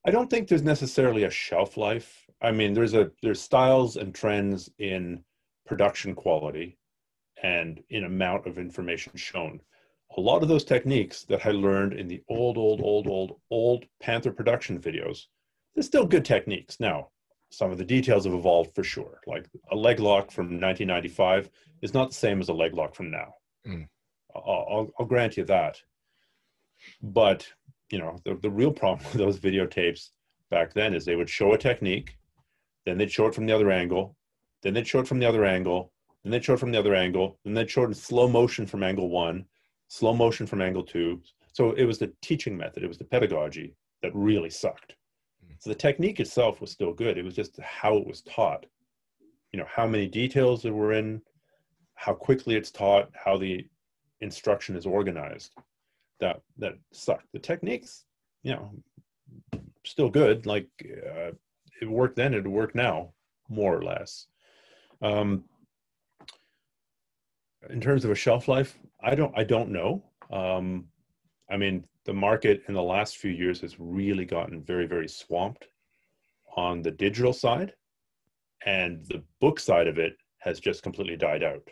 Speaker 2: I don't think there's necessarily a shelf life. I mean, there's a there's styles and trends in production quality and in amount of information shown. A lot of those techniques that I learned in the old, old, old, old, old Panther production videos, they're still good techniques. Now, some of the details have evolved for sure. Like a leg lock from 1995 is not the same as a leg lock from now.
Speaker 1: Mm.
Speaker 2: I'll, I'll, I'll grant you that. But you know, the, the real problem with those videotapes back then is they would show a technique, then they'd show it from the other angle, then they'd show it from the other angle, then they'd show it from the other angle, and then they'd show it in slow motion from angle one, slow motion from angle two. So it was the teaching method, it was the pedagogy that really sucked. So the technique itself was still good. It was just how it was taught. You know, how many details there were in, how quickly it's taught, how the instruction is organized. That that sucked. The techniques, you know, still good. Like uh, it worked then, it would work now, more or less. Um, in terms of a shelf life, I don't I don't know. Um, I mean, the market in the last few years has really gotten very very swamped on the digital side, and the book side of it has just completely died out.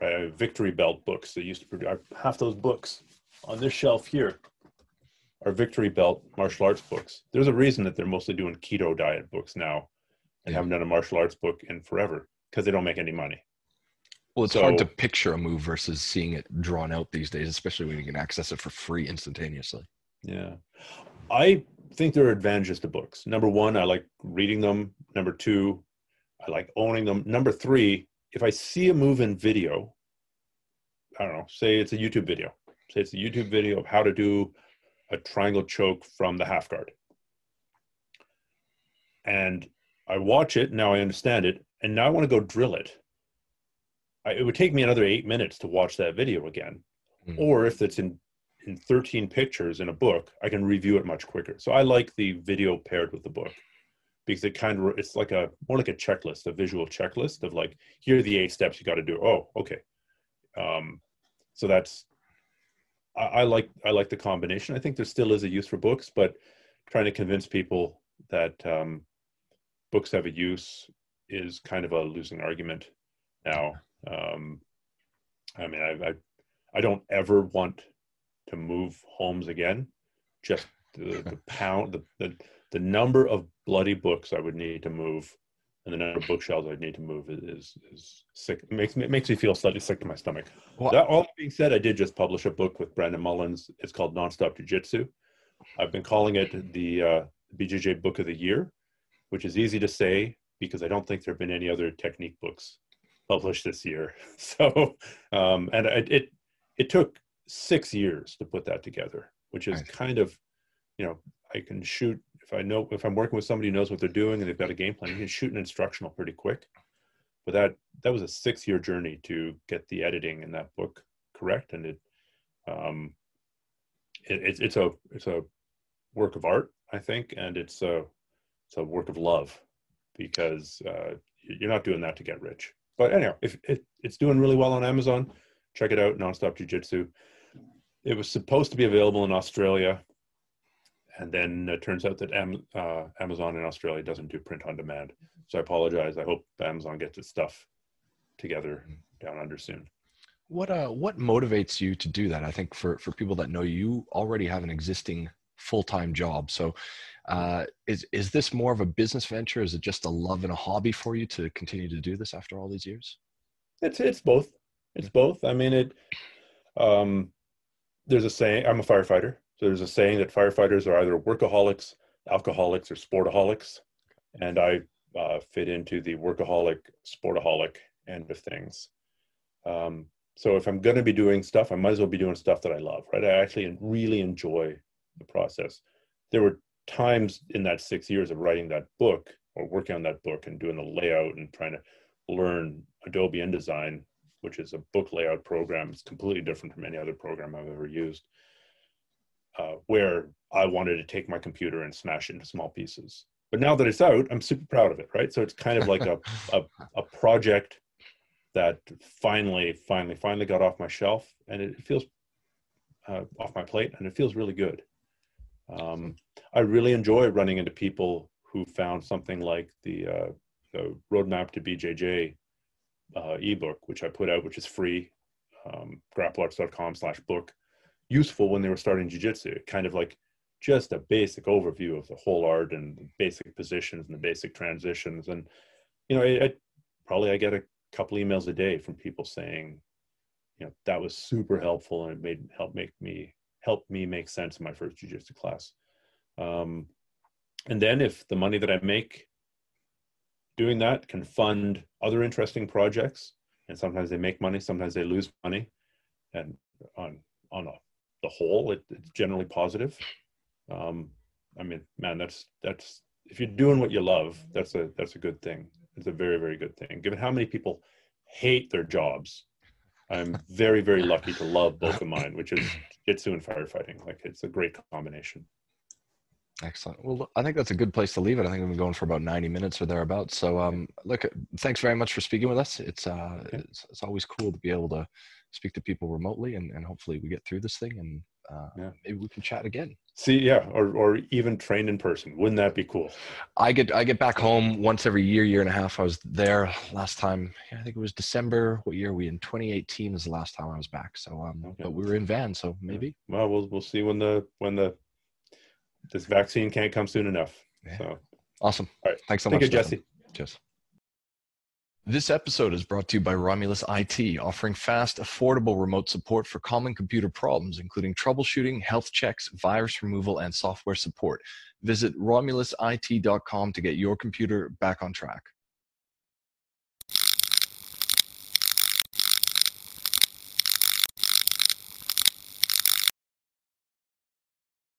Speaker 2: Right, Victory Belt books that used to produce half those books on this shelf here are Victory Belt martial arts books. There's a reason that they're mostly doing keto diet books now and
Speaker 1: Yeah.
Speaker 2: haven't done a martial arts book in forever because they don't make any money.
Speaker 1: Well, it's hard to picture a move versus seeing it drawn out these days, especially when you can access it for free instantaneously.
Speaker 2: Yeah. I think there are advantages to books. Number one, I like reading them. Number two, I like owning them. Number three, if I see a move in video, I don't know, say it's a YouTube video, say it's a YouTube video of how to do a triangle choke from the half guard. And I watch it, now I understand it, and now I want to go drill it. I, it would take me another eight minutes to watch that video again.
Speaker 1: Mm.
Speaker 2: Or if it's in in 13 pictures in a book, I can review it much quicker. So I like the video paired with the book because it kind of it's like a more like a checklist, a visual checklist of like here are the eight steps you got to do. Oh, okay. Um, so that's I, I like I like the combination. I think there still is a use for books, but trying to convince people that um, books have a use is kind of a losing argument now. Um, I mean, I, I I don't ever want to move homes again. Just the, the [LAUGHS] pound, the, the the number of bloody books I would need to move, and the number of bookshelves I'd need to move is is sick. It makes me it makes me feel slightly sick to my stomach.
Speaker 1: Well,
Speaker 2: That all being said, I did just publish a book with Brandon Mullins. It's called Nonstop Jiu Jitsu. I've been calling it the uh, BJJ Book of the Year, which is easy to say because I don't think there have been any other technique books published this year. [LAUGHS] So, um, and it, it it took six years to put that together, which is kind of, you know, I can shoot if I know if I'm working with somebody who knows what they're doing and they've got a game plan, you can shoot an instructional pretty quick. But that that was a six year journey to get the editing in that book correct, and it, um, it, it's it's a it's a work of art, I think, and it's a it's a work of love because uh, you're not doing that to get rich. But anyhow, if it, it's doing really well on Amazon, check it out. Nonstop Jiu Jitsu. It was supposed to be available in Australia, and then it turns out that Am, uh, Amazon in Australia doesn't do print on demand. So I apologize. I hope Amazon gets its stuff together down under soon.
Speaker 1: What uh what motivates you to do that? I think for for people that know you, you already have an existing full-time job. So uh is is this more of a business venture? Is it just a love and a hobby for you to continue to do this after all these years?
Speaker 2: It's it's both. It's both. I mean, it. Um, there's a saying. I'm a firefighter, so there's a saying that firefighters are either workaholics, alcoholics, or sportaholics, and I uh, fit into the workaholic, sportaholic end of things. Um, so if I'm going to be doing stuff, I might as well be doing stuff that I love. Right? I actually really enjoy the process. There were times in that six years of writing that book or working on that book and doing the layout and trying to learn Adobe InDesign, which is a book layout program. It's completely different from any other program I've ever used. Uh, where I wanted to take my computer and smash it into small pieces. But now that it's out, I'm super proud of it, right? So it's kind of like a, a, a project that finally, finally, finally got off my shelf and it feels uh, off my plate and it feels really good. Um, I really enjoy running into people who found something like the, uh, the Roadmap to BJJ uh, ebook, which I put out, which is free, um, grapplearts.com slash book, useful when they were starting jiu-jitsu. Kind of like just a basic overview of the whole art and the basic positions and the basic transitions. And, you know, I, I probably I get a couple emails a day from people saying, you know, that was super helpful and it made help make me help me make sense in my first jiu-jitsu class. Um, and then if the money that I make doing that can fund other interesting projects, and sometimes they make money, sometimes they lose money, and on on a, the whole, it, it's generally positive. Um, I mean, man, that's that's if you're doing what you love, that's a that's a good thing. It's a very very good thing. Given how many people hate their jobs, I'm very very lucky to love both of mine, which is jitsu and firefighting. Like it's a great combination.
Speaker 1: Excellent. Well, I think that's a good place to leave it. I think we've been going for about 90 minutes or thereabouts. So, um, look, thanks very much for speaking with us. It's, uh,
Speaker 2: Okay.
Speaker 1: it's, it's always cool to be able to speak to people remotely and, and hopefully we get through this thing and, uh,
Speaker 2: Yeah.
Speaker 1: maybe we can chat again.
Speaker 2: See, yeah, or or even train in person. Wouldn't that be cool?
Speaker 1: I get, I get back home once every year, year and a half. I was there last time. I think it was December. What year are we in? 2018 is the last time I was back. So, um,
Speaker 2: Okay.
Speaker 1: but we were in van. So maybe.
Speaker 2: Well, we'll we'll see when the when the this vaccine can't come soon enough.
Speaker 1: Yeah.
Speaker 2: So,
Speaker 1: Awesome.
Speaker 2: All right.
Speaker 1: Thanks so
Speaker 2: thank
Speaker 1: much.
Speaker 2: you. Jesse.
Speaker 1: Cheers. This episode is brought to you by Romulus IT, offering fast, affordable remote support for common computer problems, including troubleshooting, health checks, virus removal, and software support. Visit romulusit.com to get your computer back on track.